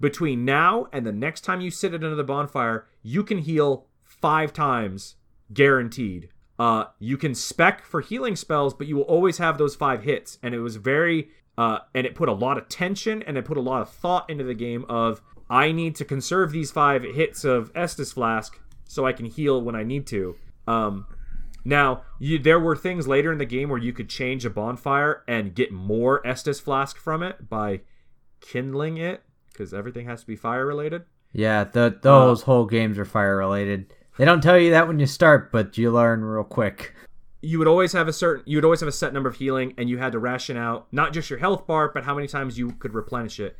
between now and the next time you sit at another bonfire, you can heal 5 times guaranteed. Uh, you can spec for healing spells, but you will always have those five hits. And it was very, uh, and it put a lot of tension and it put a lot of thought into the game of I need to conserve these five hits of Estus Flask so I can heal when I need to. Um, now, you, there were things later in the game where you could change a bonfire and get more Estus Flask from it by kindling it, because everything has to be fire related. Yeah, the, those whole games are fire related. They don't tell you that when you start, but you learn real quick. You would always have a certain you would always have a set number of healing and you had to ration out not just your health bar but how many times you could replenish it.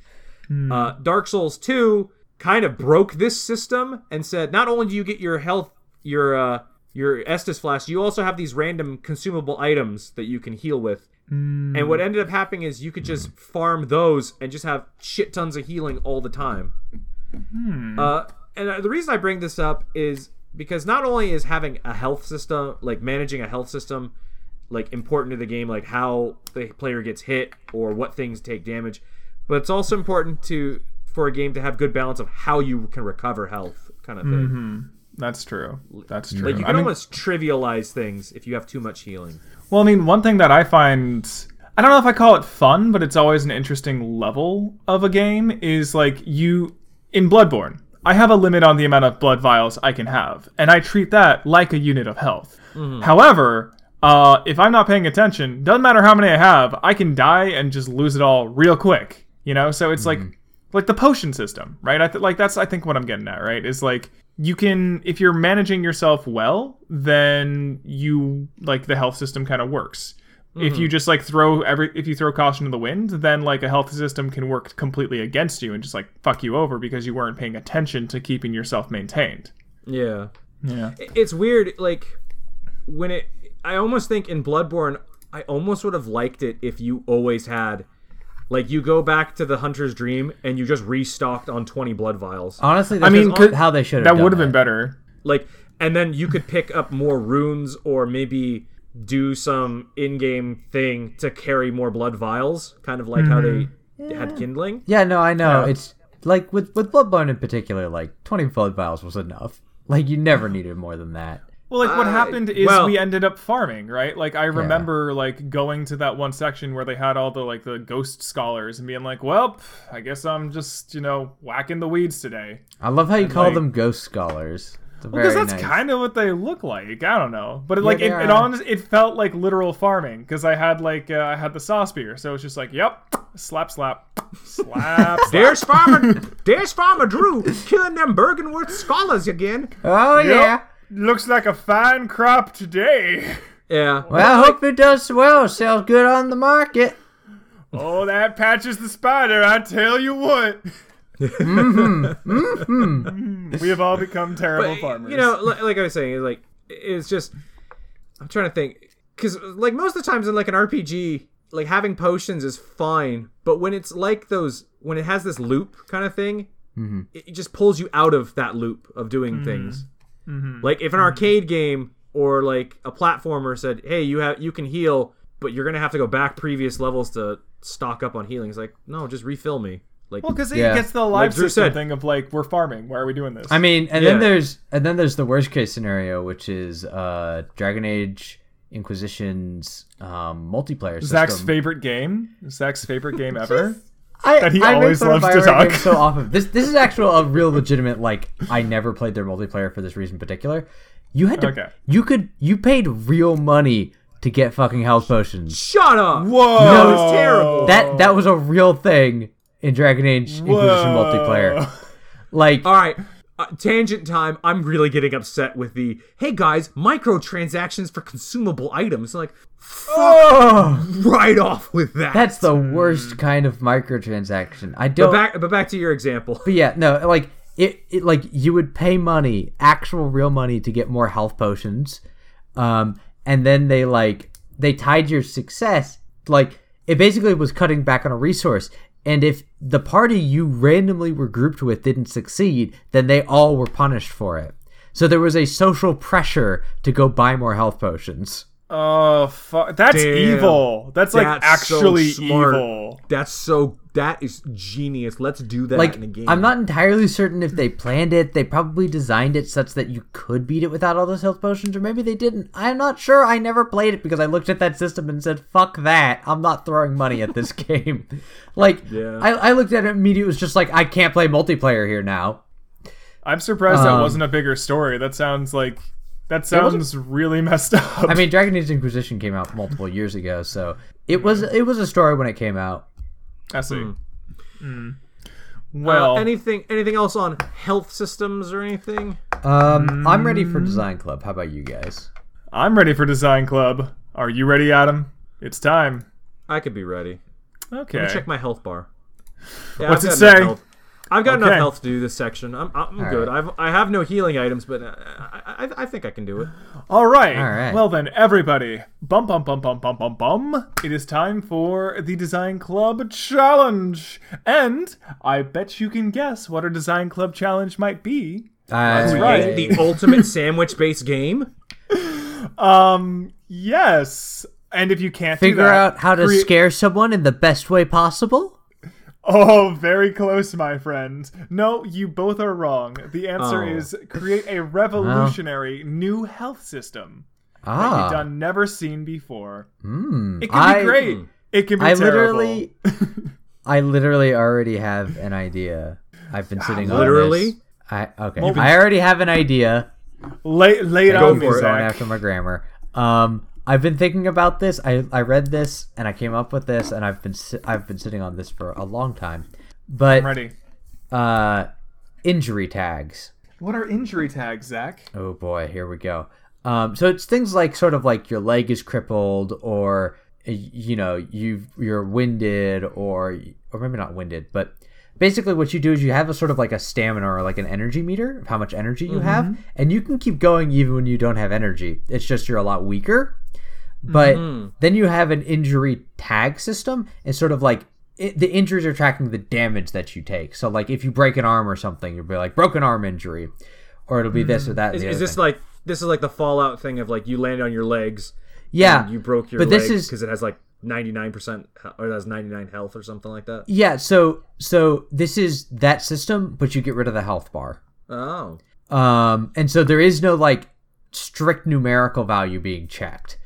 Uh, dark souls 2 kind of broke this system and said not only do you get your health your uh your estus flask you also have these random consumable items that you can heal with. And what ended up happening is you could just farm those and just have shit tons of healing all the time. Uh, and uh, the reason I bring this up is because not only is having a health system, like managing a health system, like important to the game, like how the player gets hit or what things take damage, but it's also important to for a game to have good balance of how you can recover health, kind of thing. Mm-hmm. That's true. That's true. Like you I can mean- almost trivialize things if you have too much healing. Well, I mean, one thing that I find I don't know if I call it fun, but it's always an interesting level of a game is like you in Bloodborne. I have a limit on the amount of blood vials I can have, and I treat that like a unit of health. However, uh, if I'm not paying attention, doesn't matter how many I have, I can die and just lose it all real quick. You know, so it's like like the potion system, right? I th- like that's I think what I'm getting at, right? Is like you can if you're managing yourself well, then you like the health system kind of works. If you mm-hmm. just like throw every if you throw caution to the wind, then like a health system can work completely against you and just like fuck you over because you weren't paying attention to keeping yourself maintained. Yeah. Yeah. it's weird like when it i almost think in bloodborne i almost would have liked it if you always had like you go back to the hunter's dream and you just restocked on 20 blood vials Honestly, I mean, just could- how they should have That would have been better. like and then you could pick up more runes or maybe do some in-game thing to carry more blood vials kind of like how they had kindling Yeah, no, I know. Yeah. It's like with with Bloodborne in particular, like twenty blood vials was enough. Like you never needed more than that. Well, like what Uh, happened is well- we ended up farming, right? Like I remember like going to that one section where they had all the like the ghost scholars and being like, "Well, I guess I'm just, you know, whacking the weeds today." I love how you call like- them ghost scholars. It's Because very that's nice. kind of what they look like. I don't know, but it, like they it, it, honest, it felt like literal farming because I had like uh, I had the saw spear, so it's just like, "Yep, slap, slap, slap." slap. there's farmer there's farmer drew killing them Byrgenwerth scholars again Oh Yep. yeah. Looks like a fine crop today. yeah Well, I hope it does well. Sells good on the market. Oh, that patches the spider, I tell you what. Mm-hmm. Mm-hmm. We have all become terrible But, farmers. You know, like, like I was saying, like it's just I'm trying to think because like most of the times in like an RPG, like having potions is fine, but when it's like those when it has this loop kind of thing, mm-hmm. it, it just pulls you out of that loop of doing things. Like if an arcade game or like a platformer said, "Hey, you have you can heal, but you're gonna have to go back previous levels to stock up on healing," it's like, no, just refill me. Like, Well, because it Yeah. gets the live Like system said. thing of like we're farming. Why are we doing this? I mean, and Yeah. then there's and then there's the worst case scenario, which is uh Dragon Age Inquisition's um, multiplayer Zach's system. favorite game, Zach's favorite game ever. I, that he I always loves to talk. games so often. This this is actual a real legitimate like I never played their multiplayer for this reason in particular. You had to Okay. you could you paid real money to get fucking health potions. shut up. Whoa, That was terrible. That that was a real thing in Dragon Age Inquisition Whoa. multiplayer. Like All right. Uh, tangent time. I'm really getting upset with the hey guys, microtransactions for consumable items. Like, oh, right off with that. that's the worst kind of microtransaction. I don't but back, but back to your example. But yeah, no, like it, it like you would pay money, actual real money to get more health potions. Um and then they like they tied your success like it basically was cutting back on a resource. And if the party you randomly were grouped with didn't succeed, then they all were punished for it. So there was a social pressure to go buy more health potions. Oh, fuck. That's Damn. evil. That's like That's so actually smart. evil. That's so. That is genius. Let's do that Like in a game. I'm not entirely certain if they planned it. They probably designed it such that you could beat it without all those health potions, or maybe they didn't. I'm not sure. I never played it because I looked at that system and said, "Fuck that! I'm not throwing money at this game." like, Yeah. I, I looked at it immediately. It was just like, I can't play multiplayer here now. I'm surprised that Um, wasn't a bigger story. That sounds like that sounds really messed up. I mean, Dragon Age Inquisition came out multiple years ago, so it was it was a story when it came out. I see. Hmm. Mm. Uh, Well, anything anything else on health systems or anything? Um, I'm ready for Design Club. How about you guys? I'm ready for Design Club. Are you ready, Adam? It's time. I could be ready. Okay. Let me check my health bar. Yeah, What's I've it say? health. I've got Okay. enough health to do this section. I'm, I'm All good. right. I've I have no healing items, but uh, I, I, I think I can do it. All right. All right. Well then, everybody, bum bum bum bum bum bum bum. It is time for the Design Club challenge, and I bet you can guess what our Design Club challenge might be. That's right. The ultimate sandwich-based game. Um, yes. And if you can't do Figure that, out how to crea- scare someone in the best way possible. Oh, very close, my friend. No, you both are wrong. The answer Oh. is create a revolutionary new health system that Ah, you've done never seen before. hmm. It can I, be great. It can be I terrible. literally, I literally already have an idea. I've been sitting on Literally? this. I okay. I already have an idea. lay, lay it Go on me, for it. Going Zach. after my grammar. Um, I've been thinking about this. I, I read this and I came up with this, and I've been si- I've been sitting on this for a long time. But I'm ready. uh, injury tags. What are injury tags, Zach? Oh boy, here we go. Um, so it's things like sort of like your leg is crippled, or you know you you're winded, or or maybe not winded, but basically what you do is you have a sort of like a stamina or like an energy meter of how much energy you have, and you can keep going even when you don't have energy. It's just you're a lot weaker. But then you have an injury tag system, and sort of like it, the injuries are tracking the damage that you take. So like if you break an arm or something, you'll be like broken arm injury, or it'll be this or that. and Is, is this thing. like this is like the Fallout thing of like you land on your legs? yeah? and you broke your but this is- because it has like ninety nine percent or it has ninety nine health or something like that. Yeah, so so this is that system, but you get rid of the health bar. Oh, Um, and so there is no like strict numerical value being checked.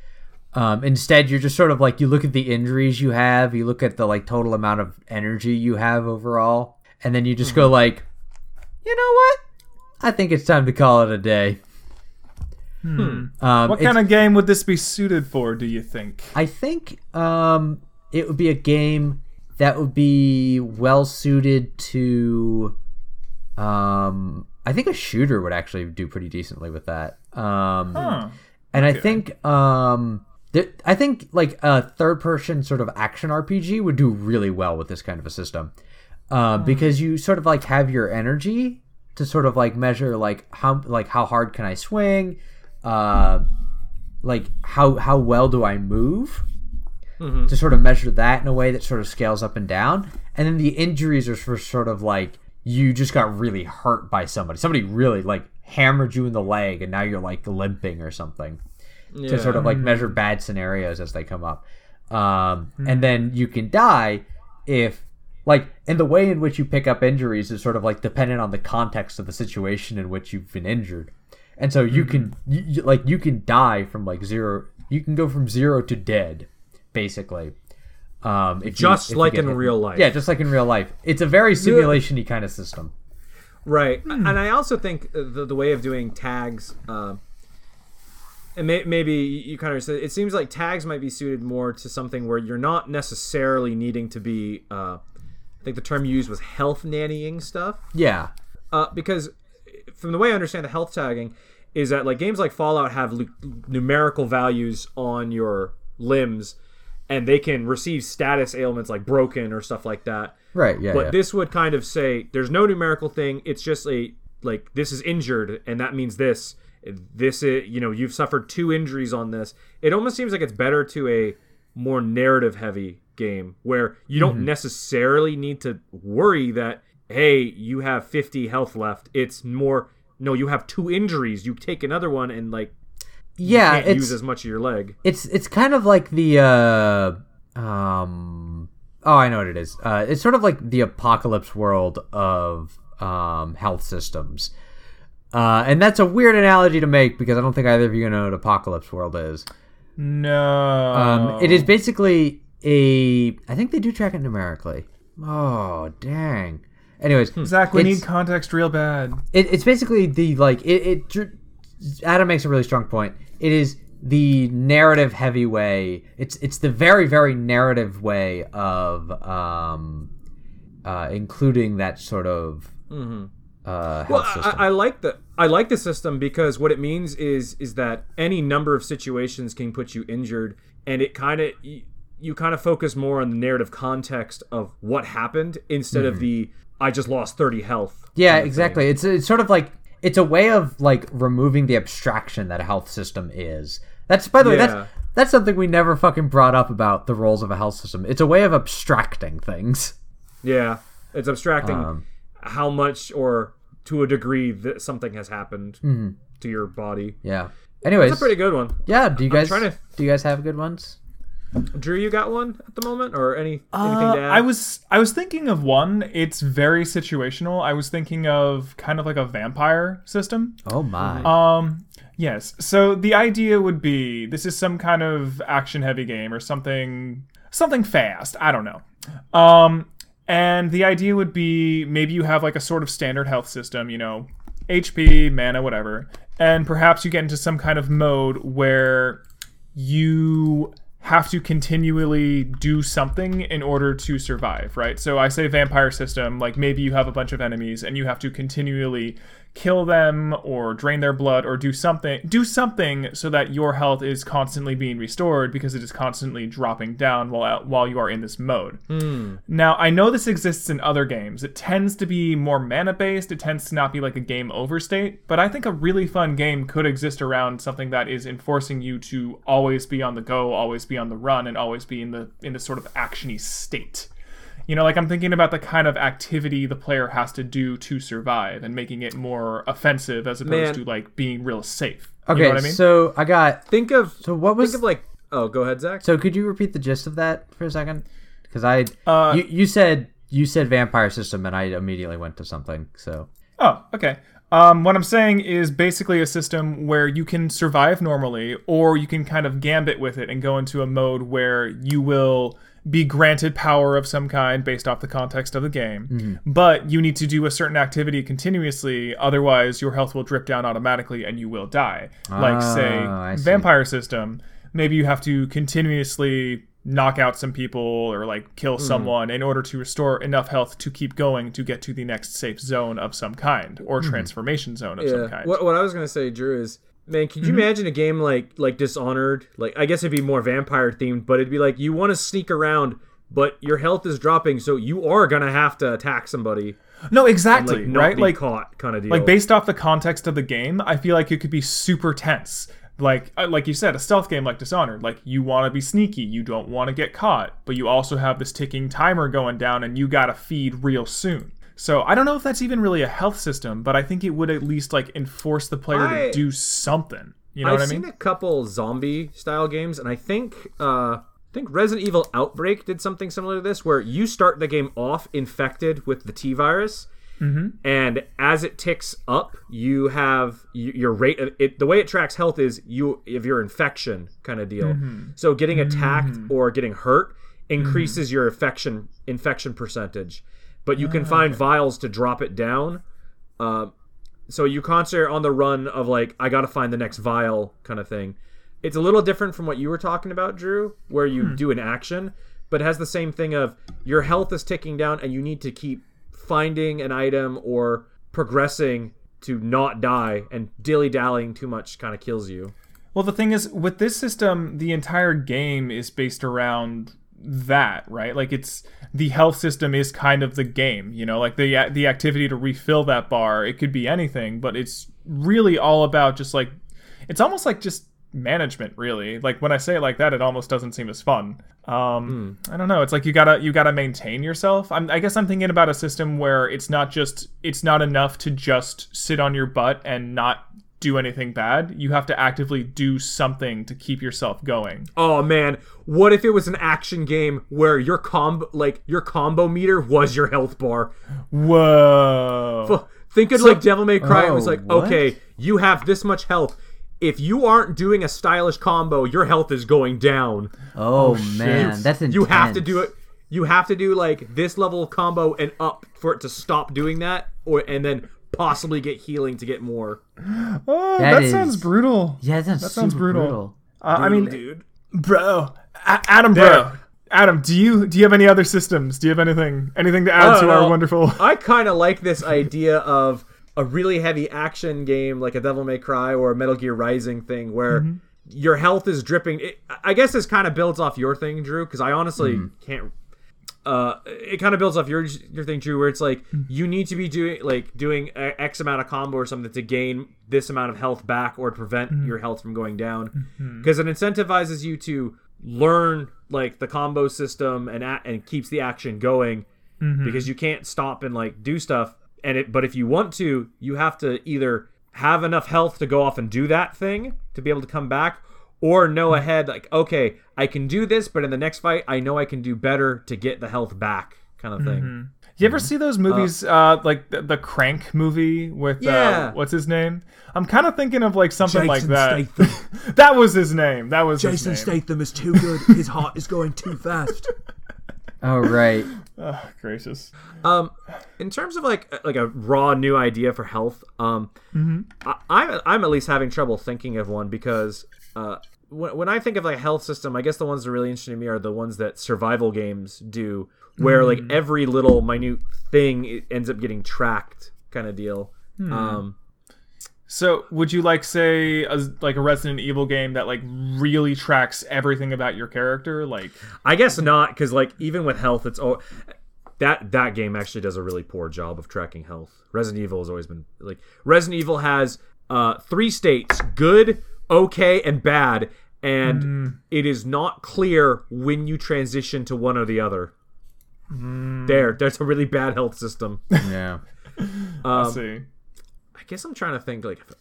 Um, instead, you're just sort of like you look at the injuries you have, you look at the like total amount of energy you have overall, and then you just go like, you know what? I think it's time to call it a day. Um, What kind of game would this be suited for, do you think? I think um, it would be a game that would be well suited to. Um, I think a shooter would actually do pretty decently with that. Um, Huh. and I think um, th- I think like a third person sort of action RPG would do really well with this kind of a system, uh, because you sort of like have your energy to sort of like measure like how like how hard can I swing, uh, like how how well do I move, to sort of measure that in a way that sort of scales up and down, and then the injuries are for sort of like you just got really hurt by somebody, somebody really like hammered you in the leg, and now you're like limping or something to sort of like measure bad scenarios as they come up. Um, And then you can die if, like, and the way in which you pick up injuries is sort of like dependent on the context of the situation in which you've been injured. And so you can, you, you- like, you can die from like zero, you can go from zero to dead, basically. Um, if you- Just if like in hit. real life. Yeah, just like in real life. It's a very simulation y kind of system. right. And I also think the the way of doing tags. Uh, and may, maybe you kind of said it seems like tags might be suited more to something where you're not necessarily needing to be. Uh, I think the term you used was health nannying stuff. Yeah. uh, because from the way I understand the health tagging is that like games like Fallout have lu- numerical values on your limbs, and they can receive status ailments like broken or stuff like that. Right. Yeah. But yeah. this would kind of say there's no numerical thing. It's just a like this is injured, and that means this. This is you know you've suffered two injuries on this. It almost seems like it's better to a more narrative heavy game where you don't Mm-hmm. necessarily need to worry that hey you have 50 health left. It's more no you have two injuries. You take another one and like Yeah, can't it's use as much of your leg. it's it's kind of like the uh um oh I know what it is. Uh it's sort of like the apocalypse world of um health systems. Uh and that's a weird analogy to make because I don't think either of you know what apocalypse world is. No. Um it is basically a I think they do track it numerically. Oh, dang. Anyways, Zach, we need context real bad. it, it's basically the like it, it adam makes a really strong point it is the narrative heavy way it's it's the very very narrative way of um uh including that sort of uh health Well, I, I like the I like the system because what it means is is that any number of situations can put you injured, and it kind of you, you kind of focus more on the narrative context of what happened instead of the I just lost thirty health. yeah kind of exactly it's it's sort of like it's a way of like removing the abstraction that a health system is that's by the way Yeah. that's that's something we never fucking brought up about the roles of a health system it's a way of abstracting things. Yeah, it's abstracting Um, how much or to a degree that something has happened to your body. yeah anyways It's a pretty good one. yeah do you guys trying to- do you guys have good ones Drew, you got one at the moment, or any anything Uh, to add? I was I was thinking of one. It's very situational. I was thinking of kind of like a vampire system. oh my Um, yes. So the idea would be this is some kind of action heavy game or something something fast. I don't know. Um, and the idea would be maybe you have like a sort of standard health system, you know, HP, mana, whatever, and perhaps you get into some kind of mode where you have to continually do something in order to survive, right? So I say vampire system, like maybe you have a bunch of enemies and you have to continually kill them or drain their blood or do something do something so that your health is constantly being restored because it is constantly dropping down while while you are in this mode. Hmm. Now, I know this exists in other games. It tends to be more mana based, it tends to not be like a game over state, but I think a really fun game could exist around something that is enforcing you to always be on the go, always be on the run, and always be in the in this sort of actiony state. You know, like I'm thinking about the kind of activity the player has to do to survive and making it more offensive as opposed Man. to like being real safe. You Okay, know what I mean? so I got. think of So what was? think of like oh, go ahead, Zach. so could you repeat the gist of that for a second? Because I, Uh, you, you said you said vampire system, and I immediately went to something. So Oh, okay. Um, what I'm saying is basically a system where you can survive normally, or you can kind of gambit with it and go into a mode where you will be granted power of some kind based off the context of the game. Mm-hmm. But you need to do a certain activity continuously, otherwise, your health will drip down automatically and you will die. like, Ah, say, vampire system. Maybe you have to continuously knock out some people or like kill hmm. someone in order to restore enough health to keep going to get to the next safe zone of some kind or hmm. transformation zone of some kind. What, what I was gonna say, Drew, is man, could you imagine a game like like Dishonored? Like I guess it'd be more vampire themed, but it'd be like you want to sneak around, but your health is dropping, so you are gonna have to attack somebody, No, and, exactly, like not right? Like caught, kind of deal. like based off the context of the game, I feel like it could be super tense. Like uh, like you said, a stealth game like Dishonored. Like you want to be sneaky, you don't want to get caught, but you also have this ticking timer going down, and you gotta feed real soon. So I don't know if that's even really a health system, but I think it would at least like enforce the player I- to do something. You know I've what I mean? I've seen a couple zombie style games, and I think uh, I think Resident Evil Outbreak did something similar to this, where you start the game off infected with the T virus, mm-hmm. and as it ticks up, you have your rate. Of, it the way it tracks health is you if your infection kind of deal. Mm-hmm. So getting attacked mm. or getting hurt mm-hmm. increases your infection infection percentage, but you can find vials to drop it down. Uh, so you constantly are on the run of like I gotta find the next vial kind of thing. It's a little different from what you were talking about, Drew, where you do an action, but it has the same thing of your health is ticking down and you need to keep finding an item or progressing to not die and dilly dallying too much kind of kills you. Well, the thing is, with this system, the entire game is based around that, right? Like it's the health system is kind of the game, you know, like the the activity to refill that bar. It could be anything, but it's really all about just like it's almost like just management really. Like when i say it like that it almost doesn't seem as fun. Um i don't know. It's like you gotta you gotta maintain yourself. I'm, i guess i'm thinking about a system where it's not just it's not enough to just sit on your butt and not do anything bad you have to actively do something to keep yourself going Oh man, what if it was an action game where your combo like your combo meter was your health bar? whoa Think of like Devil May Cry. it was Oh, like, what? okay, you have this much health. If you aren't doing a stylish combo, your health is going down. Oh, oh man, that's intense. You have to do it. You have to do like this level of combo and up for it to stop doing that, or and then possibly get healing to get more. oh That that, is- sounds brutal Yeah, that sounds, That sounds super brutal. Uh, i mean dude. bro A- adam bro There. adam do you do you have any other systems do you have anything anything to add I to don't our wonderful I kind of like this idea of a really heavy action game like a Devil May Cry or a Metal Gear Rising thing where Mm-hmm. your health is dripping. It, I guess this kind of builds off your thing, Drew, because I honestly Mm-hmm. can't. Uh, it kind of builds off your your thing, Drew, where it's like Mm-hmm. you need to be doing like doing a X amount of combo or something to gain this amount of health back or prevent Mm-hmm. your health from going down, because it incentivizes you to learn like the combo system and a- and keeps the action going Mm-hmm. because you can't stop and like do stuff and it but if you want to you have to either have enough health to go off and do that thing to be able to come back or know ahead like okay i can do this but in the next fight i know i can do better to get the health back kind of thing You ever see those movies, uh, like the, the Crank movie with Yeah. uh, what's his name? I'm kind of thinking of like something like that. That was his name. That was his name. statham is too good his heart is going too fast Oh, right. Oh, gracious. Um, in terms of like like a raw new idea for health, um, I, I'm I'm at least having trouble thinking of one because uh, when, when I think of like a health system, I guess the ones that are really interesting to me are the ones that survival games do, where like every little minute thing ends up getting tracked, kind of deal. Um, So, would you like say a, like a Resident Evil game that like really tracks everything about your character? Like, I guess not because like even with health, it's all that that game actually does a really poor job of tracking health. Resident Evil has always been like Resident Evil has uh, three states: good, okay, and bad, and mm. it is not clear when you transition to one or the other. Mm. There, there's a really bad health system. Yeah. let's um, see. I guess I'm trying to think like. if-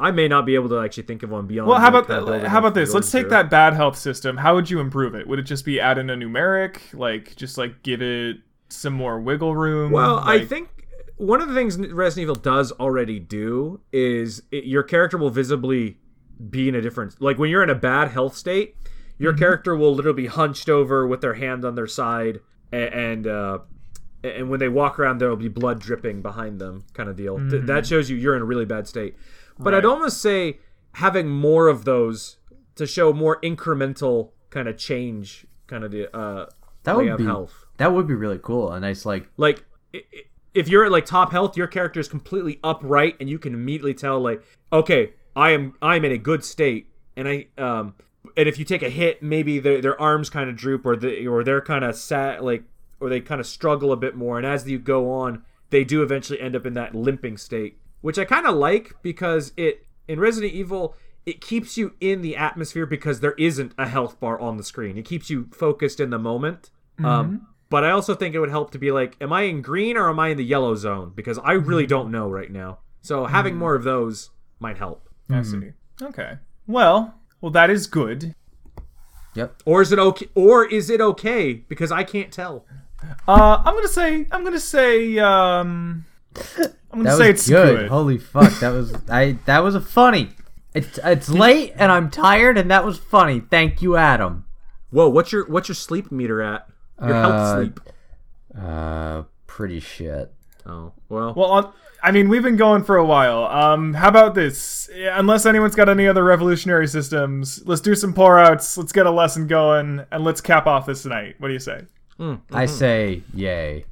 I may not be able to actually think of one beyond. Well, how about kinda building how about this? Let's take Drew. that bad health system. How would you improve it? Would it just be add in a numeric, like just like give it some more wiggle room? Well, I think one of the things Resident Evil does already do is it, your character will visibly be in a different. Like when you're in a bad health state, your character will literally be hunched over with their hand on their side, and, and uh, and when they walk around, there will be blood dripping behind them, kind of deal. Th- that shows you you're in a really bad state. But I'd almost say having more of those to show more incremental kind of change, kind of the uh, That way would of be health. that would be really cool. A nice like like if you're at like top health your character is completely upright and you can immediately tell like okay i am i'm in a good state and i um and if you take a hit maybe their, their arms kind of droop or the or they're kind of sat like or they kind of struggle a bit more and as you go on they do eventually end up in that limping state which i kind of like because it in resident evil it keeps you in the atmosphere because there isn't a health bar on the screen it keeps you focused in the moment um, but I also think it would help to be like, am I in green or am I in the yellow zone? Because I really don't know right now. So having more of those might help. I see. Okay. Well, well, that is good. Yep. Or is it okay? Or is it okay? Because I can't tell. Uh, I'm gonna say, I'm gonna say, um, I'm gonna That say was it's good. good. Holy fuck, that was I that was a funny. It's it's late and I'm tired and that was funny. Thank you, Adam. Whoa, what's your what's your sleep meter at? Your health Uh, sleep. Uh pretty shit. Oh well. Well, on, I mean, we've been going for a while. Um, how about this? Unless anyone's got any other revolutionary systems, let's do some pour outs. Let's get a lesson going, and let's cap off this night. What do you say? I say yay.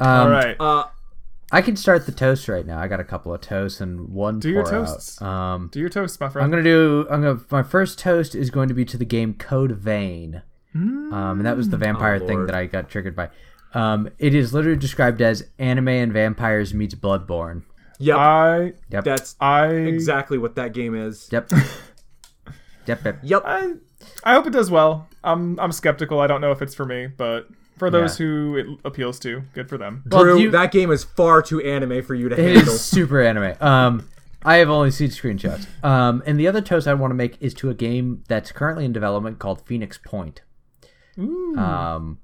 Um, All right. uh, I can start the toast right now. I got a couple of toasts and one Do your pour out. toasts. Um, do your toast, my friend. I'm gonna do. I'm gonna. My first toast is going to be to the game Code Vein. um, and that was the vampire thing that I got triggered by. Um, it is literally described as anime and vampires meets Bloodborne. Yep, I Yep. that's I exactly what that game is. Yep. yep. Yep. Yep. I I hope it does well. I'm I'm skeptical. I don't know if it's for me, but for those Yeah. who it appeals to, good for them. Well, Drew, you- that game is far too anime for you to It handle. is super anime. Um, I have only seen screenshots. Um, and the other toast I want to make is to a game that's currently in development called Phoenix Point. Um,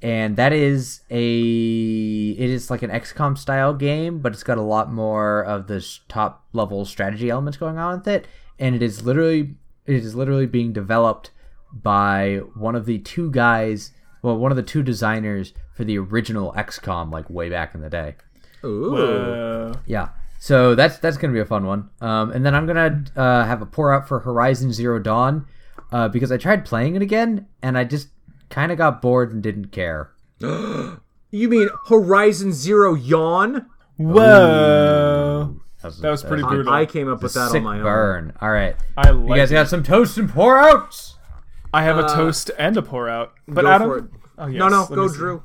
and that is a it is like an XCOM style game, but it's got a lot more of the top level strategy elements going on with it. And it is literally it is literally being developed by one of the two guys, well, one of the two designers for the original XCOM, like way back in the day. Ooh. Uh, Yeah. So that's that's gonna be a fun one. Um, and then I'm gonna uh, have a pour out for Horizon Zero Dawn uh, because I tried playing it again and I just kind of got bored and didn't care. You mean Horizon Zero Yawn? whoa. That That was pretty brutal. I came up with that sick on my own. burn. All right, I like you guys it. got some toast and pour outs. I have a toast and a pour out. But Go Adam for it. Oh, yes, no, no, let go, me see. Drew.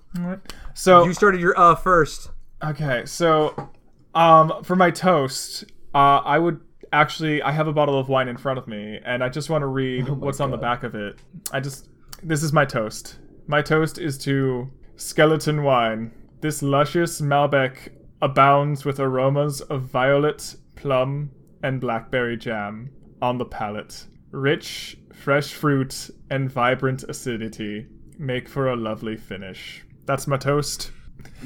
So You started your uh first. Okay, so um, for my toast, uh, I would actually I have a bottle of wine in front of me, and I just want to read what's on the back of it. I just this is my toast. My toast is to skeleton wine. This luscious Malbec abounds with aromas of violet, plum, and blackberry jam on the palate. Rich, fresh fruit and vibrant acidity make for a lovely finish. That's my toast.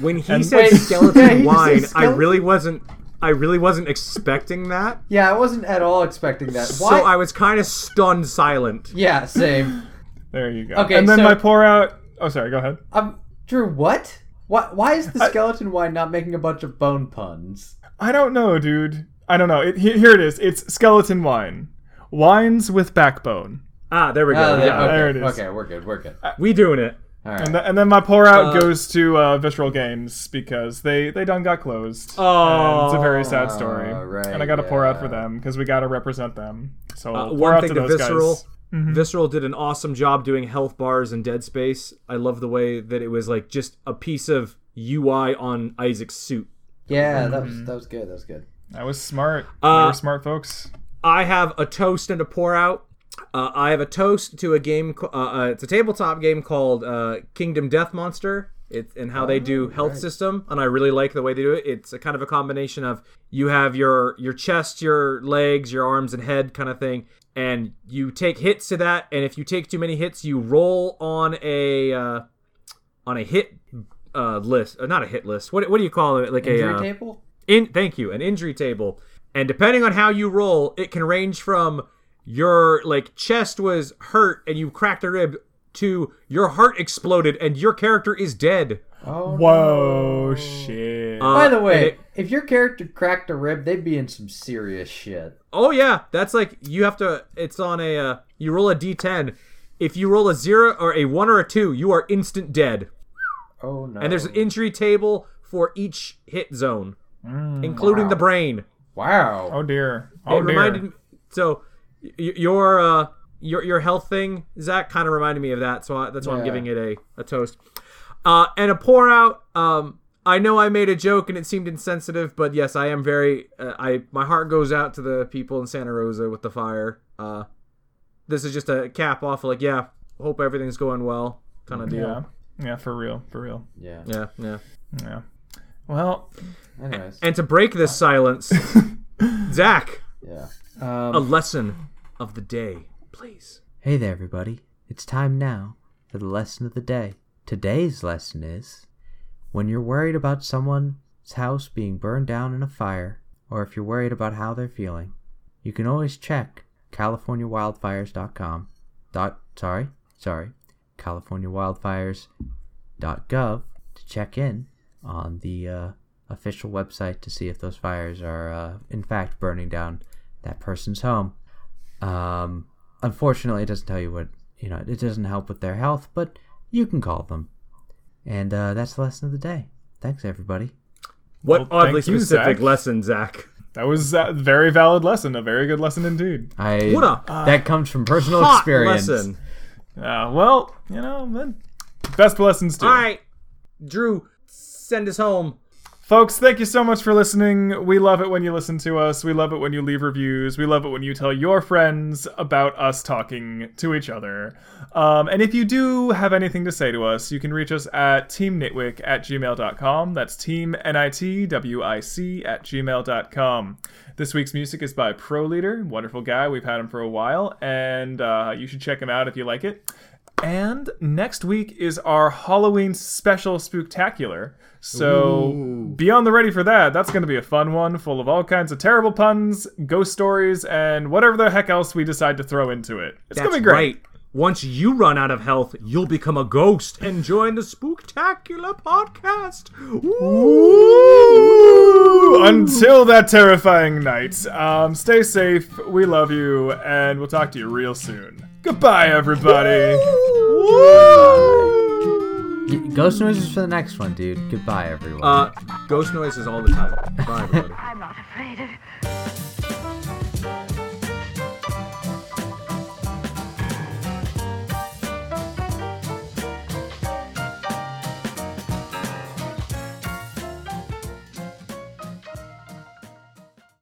When he And- said Wait, skeleton wine, said I really wasn't. I really wasn't expecting that. Yeah, I wasn't at all expecting that. So I was kind of stunned silent. Yeah, same. There you go. Okay, and then so- my pour out. Oh, sorry. Go ahead. um, Drew, what? Why? Why is the skeleton wine not making a bunch of bone puns? I don't know, dude. I don't know. It, he- here it is. It's skeleton wine. Wines with backbone. Ah, there we go. Oh, yeah, yeah, okay, there it is. Okay, we're good. We're good. we doing it. All right. And, th- and then my pour out Uh, goes to uh, Visceral Games because they they done got closed. Oh. And it's a very sad story. right, and I got to pour out for them because we got to represent them. So Uh, pour one out thing to to those Visceral. guys. Mm-hmm. Visceral did an awesome job doing health bars in Dead Space. I love the way that it was like just a piece of UI on Isaac's suit. yeah, that was that was good. That was good. That was smart. Uh, they were smart folks. I have a toast and a pour out. Uh, I have a toast to a game. Uh, uh, it's a tabletop game called uh, Kingdom Death Monster. It, and how they do health system, and I really like the way they do it. It's a kind of a combination of you have your your chest, your legs, your arms, and head kind of thing, and you take hits to that. And if you take too many hits, you roll on a uh, on a hit uh, list, uh, not a hit list. What what do you call it? Like Injury a uh, table. in thank you an injury table and depending on how you roll it can range from your like chest was hurt and you cracked a rib to your heart exploded and your character is dead Oh. Whoa, shit. Uh, By the way, it- if your character cracked a rib, they'd be in some serious shit. oh yeah that's like you have to it's on a uh, you roll a d10 if you roll a zero or a one or a two you are instant dead Oh no. and there's an injury table for each hit zone including the brain wow. oh dear. Oh it dear. reminded me. So y- your uh your your health thing, Zach, kind of reminded me of that. So I, that's why I'm giving it a a toast. Uh, and a pour out. Um, I know I made a joke and it seemed insensitive, but yes, I am very. Uh, I my heart goes out to the people in Santa Rosa with the fire. Uh, this is just a cap off. Like, yeah, hope everything's going well, kind of Yeah. deal. Yeah, yeah, for real. For real. Yeah. Yeah, yeah. Yeah. Well, Anyways. And to break this silence, Zach, yeah. a Um, lesson of the day, please. hey there, everybody. It's time now for the lesson of the day. Today's lesson is when you're worried about someone's house being burned down in a fire, or if you're worried about how they're feeling, you can always check CaliforniaWildfires.com. Dot, sorry, sorry, CaliforniaWildfires.gov to check in on the uh, official website to see if those fires are uh, in fact burning down that person's home. Um, unfortunately, it doesn't tell you what you know. It doesn't help with their health, but you can call them. And uh, that's the lesson of the day. Thanks, everybody. What Well, oddly thank you, specific Zach. lesson, Zach? that was a very valid lesson. A very good lesson indeed. I What a that comes from personal Hot experience. lesson. Uh, well, you know, then best lessons too. All right, Drew, send us home. Folks, thank you so much for listening. We love it when you listen to us. We love it when you leave reviews. We love it when you tell your friends about us talking to each other. Um, and if you do have anything to say to us, you can reach us at teamnitwick at gmail.com. That's team N-I-T-W-I-C at gmail.com. This week's music is by Pro Leader. Wonderful guy. We've had him for a while, and uh, you should check him out if you like it. And next week is our Halloween special spooktacular. So be on the ready for that. That's going to be a fun one, full of all kinds of terrible puns, ghost stories, and whatever the heck else we decide to throw into it. It's going to be great. right. Once you run out of health, you'll become a ghost and join the Spooktacular podcast. Ooh, Until that terrifying night, um, stay safe. We love you, and we'll talk to you real soon. Goodbye, everybody. Y- Ghost noises for the next one, dude. Goodbye, everyone. Uh, ghost noises all the time. Bye, everybody. I'm not afraid of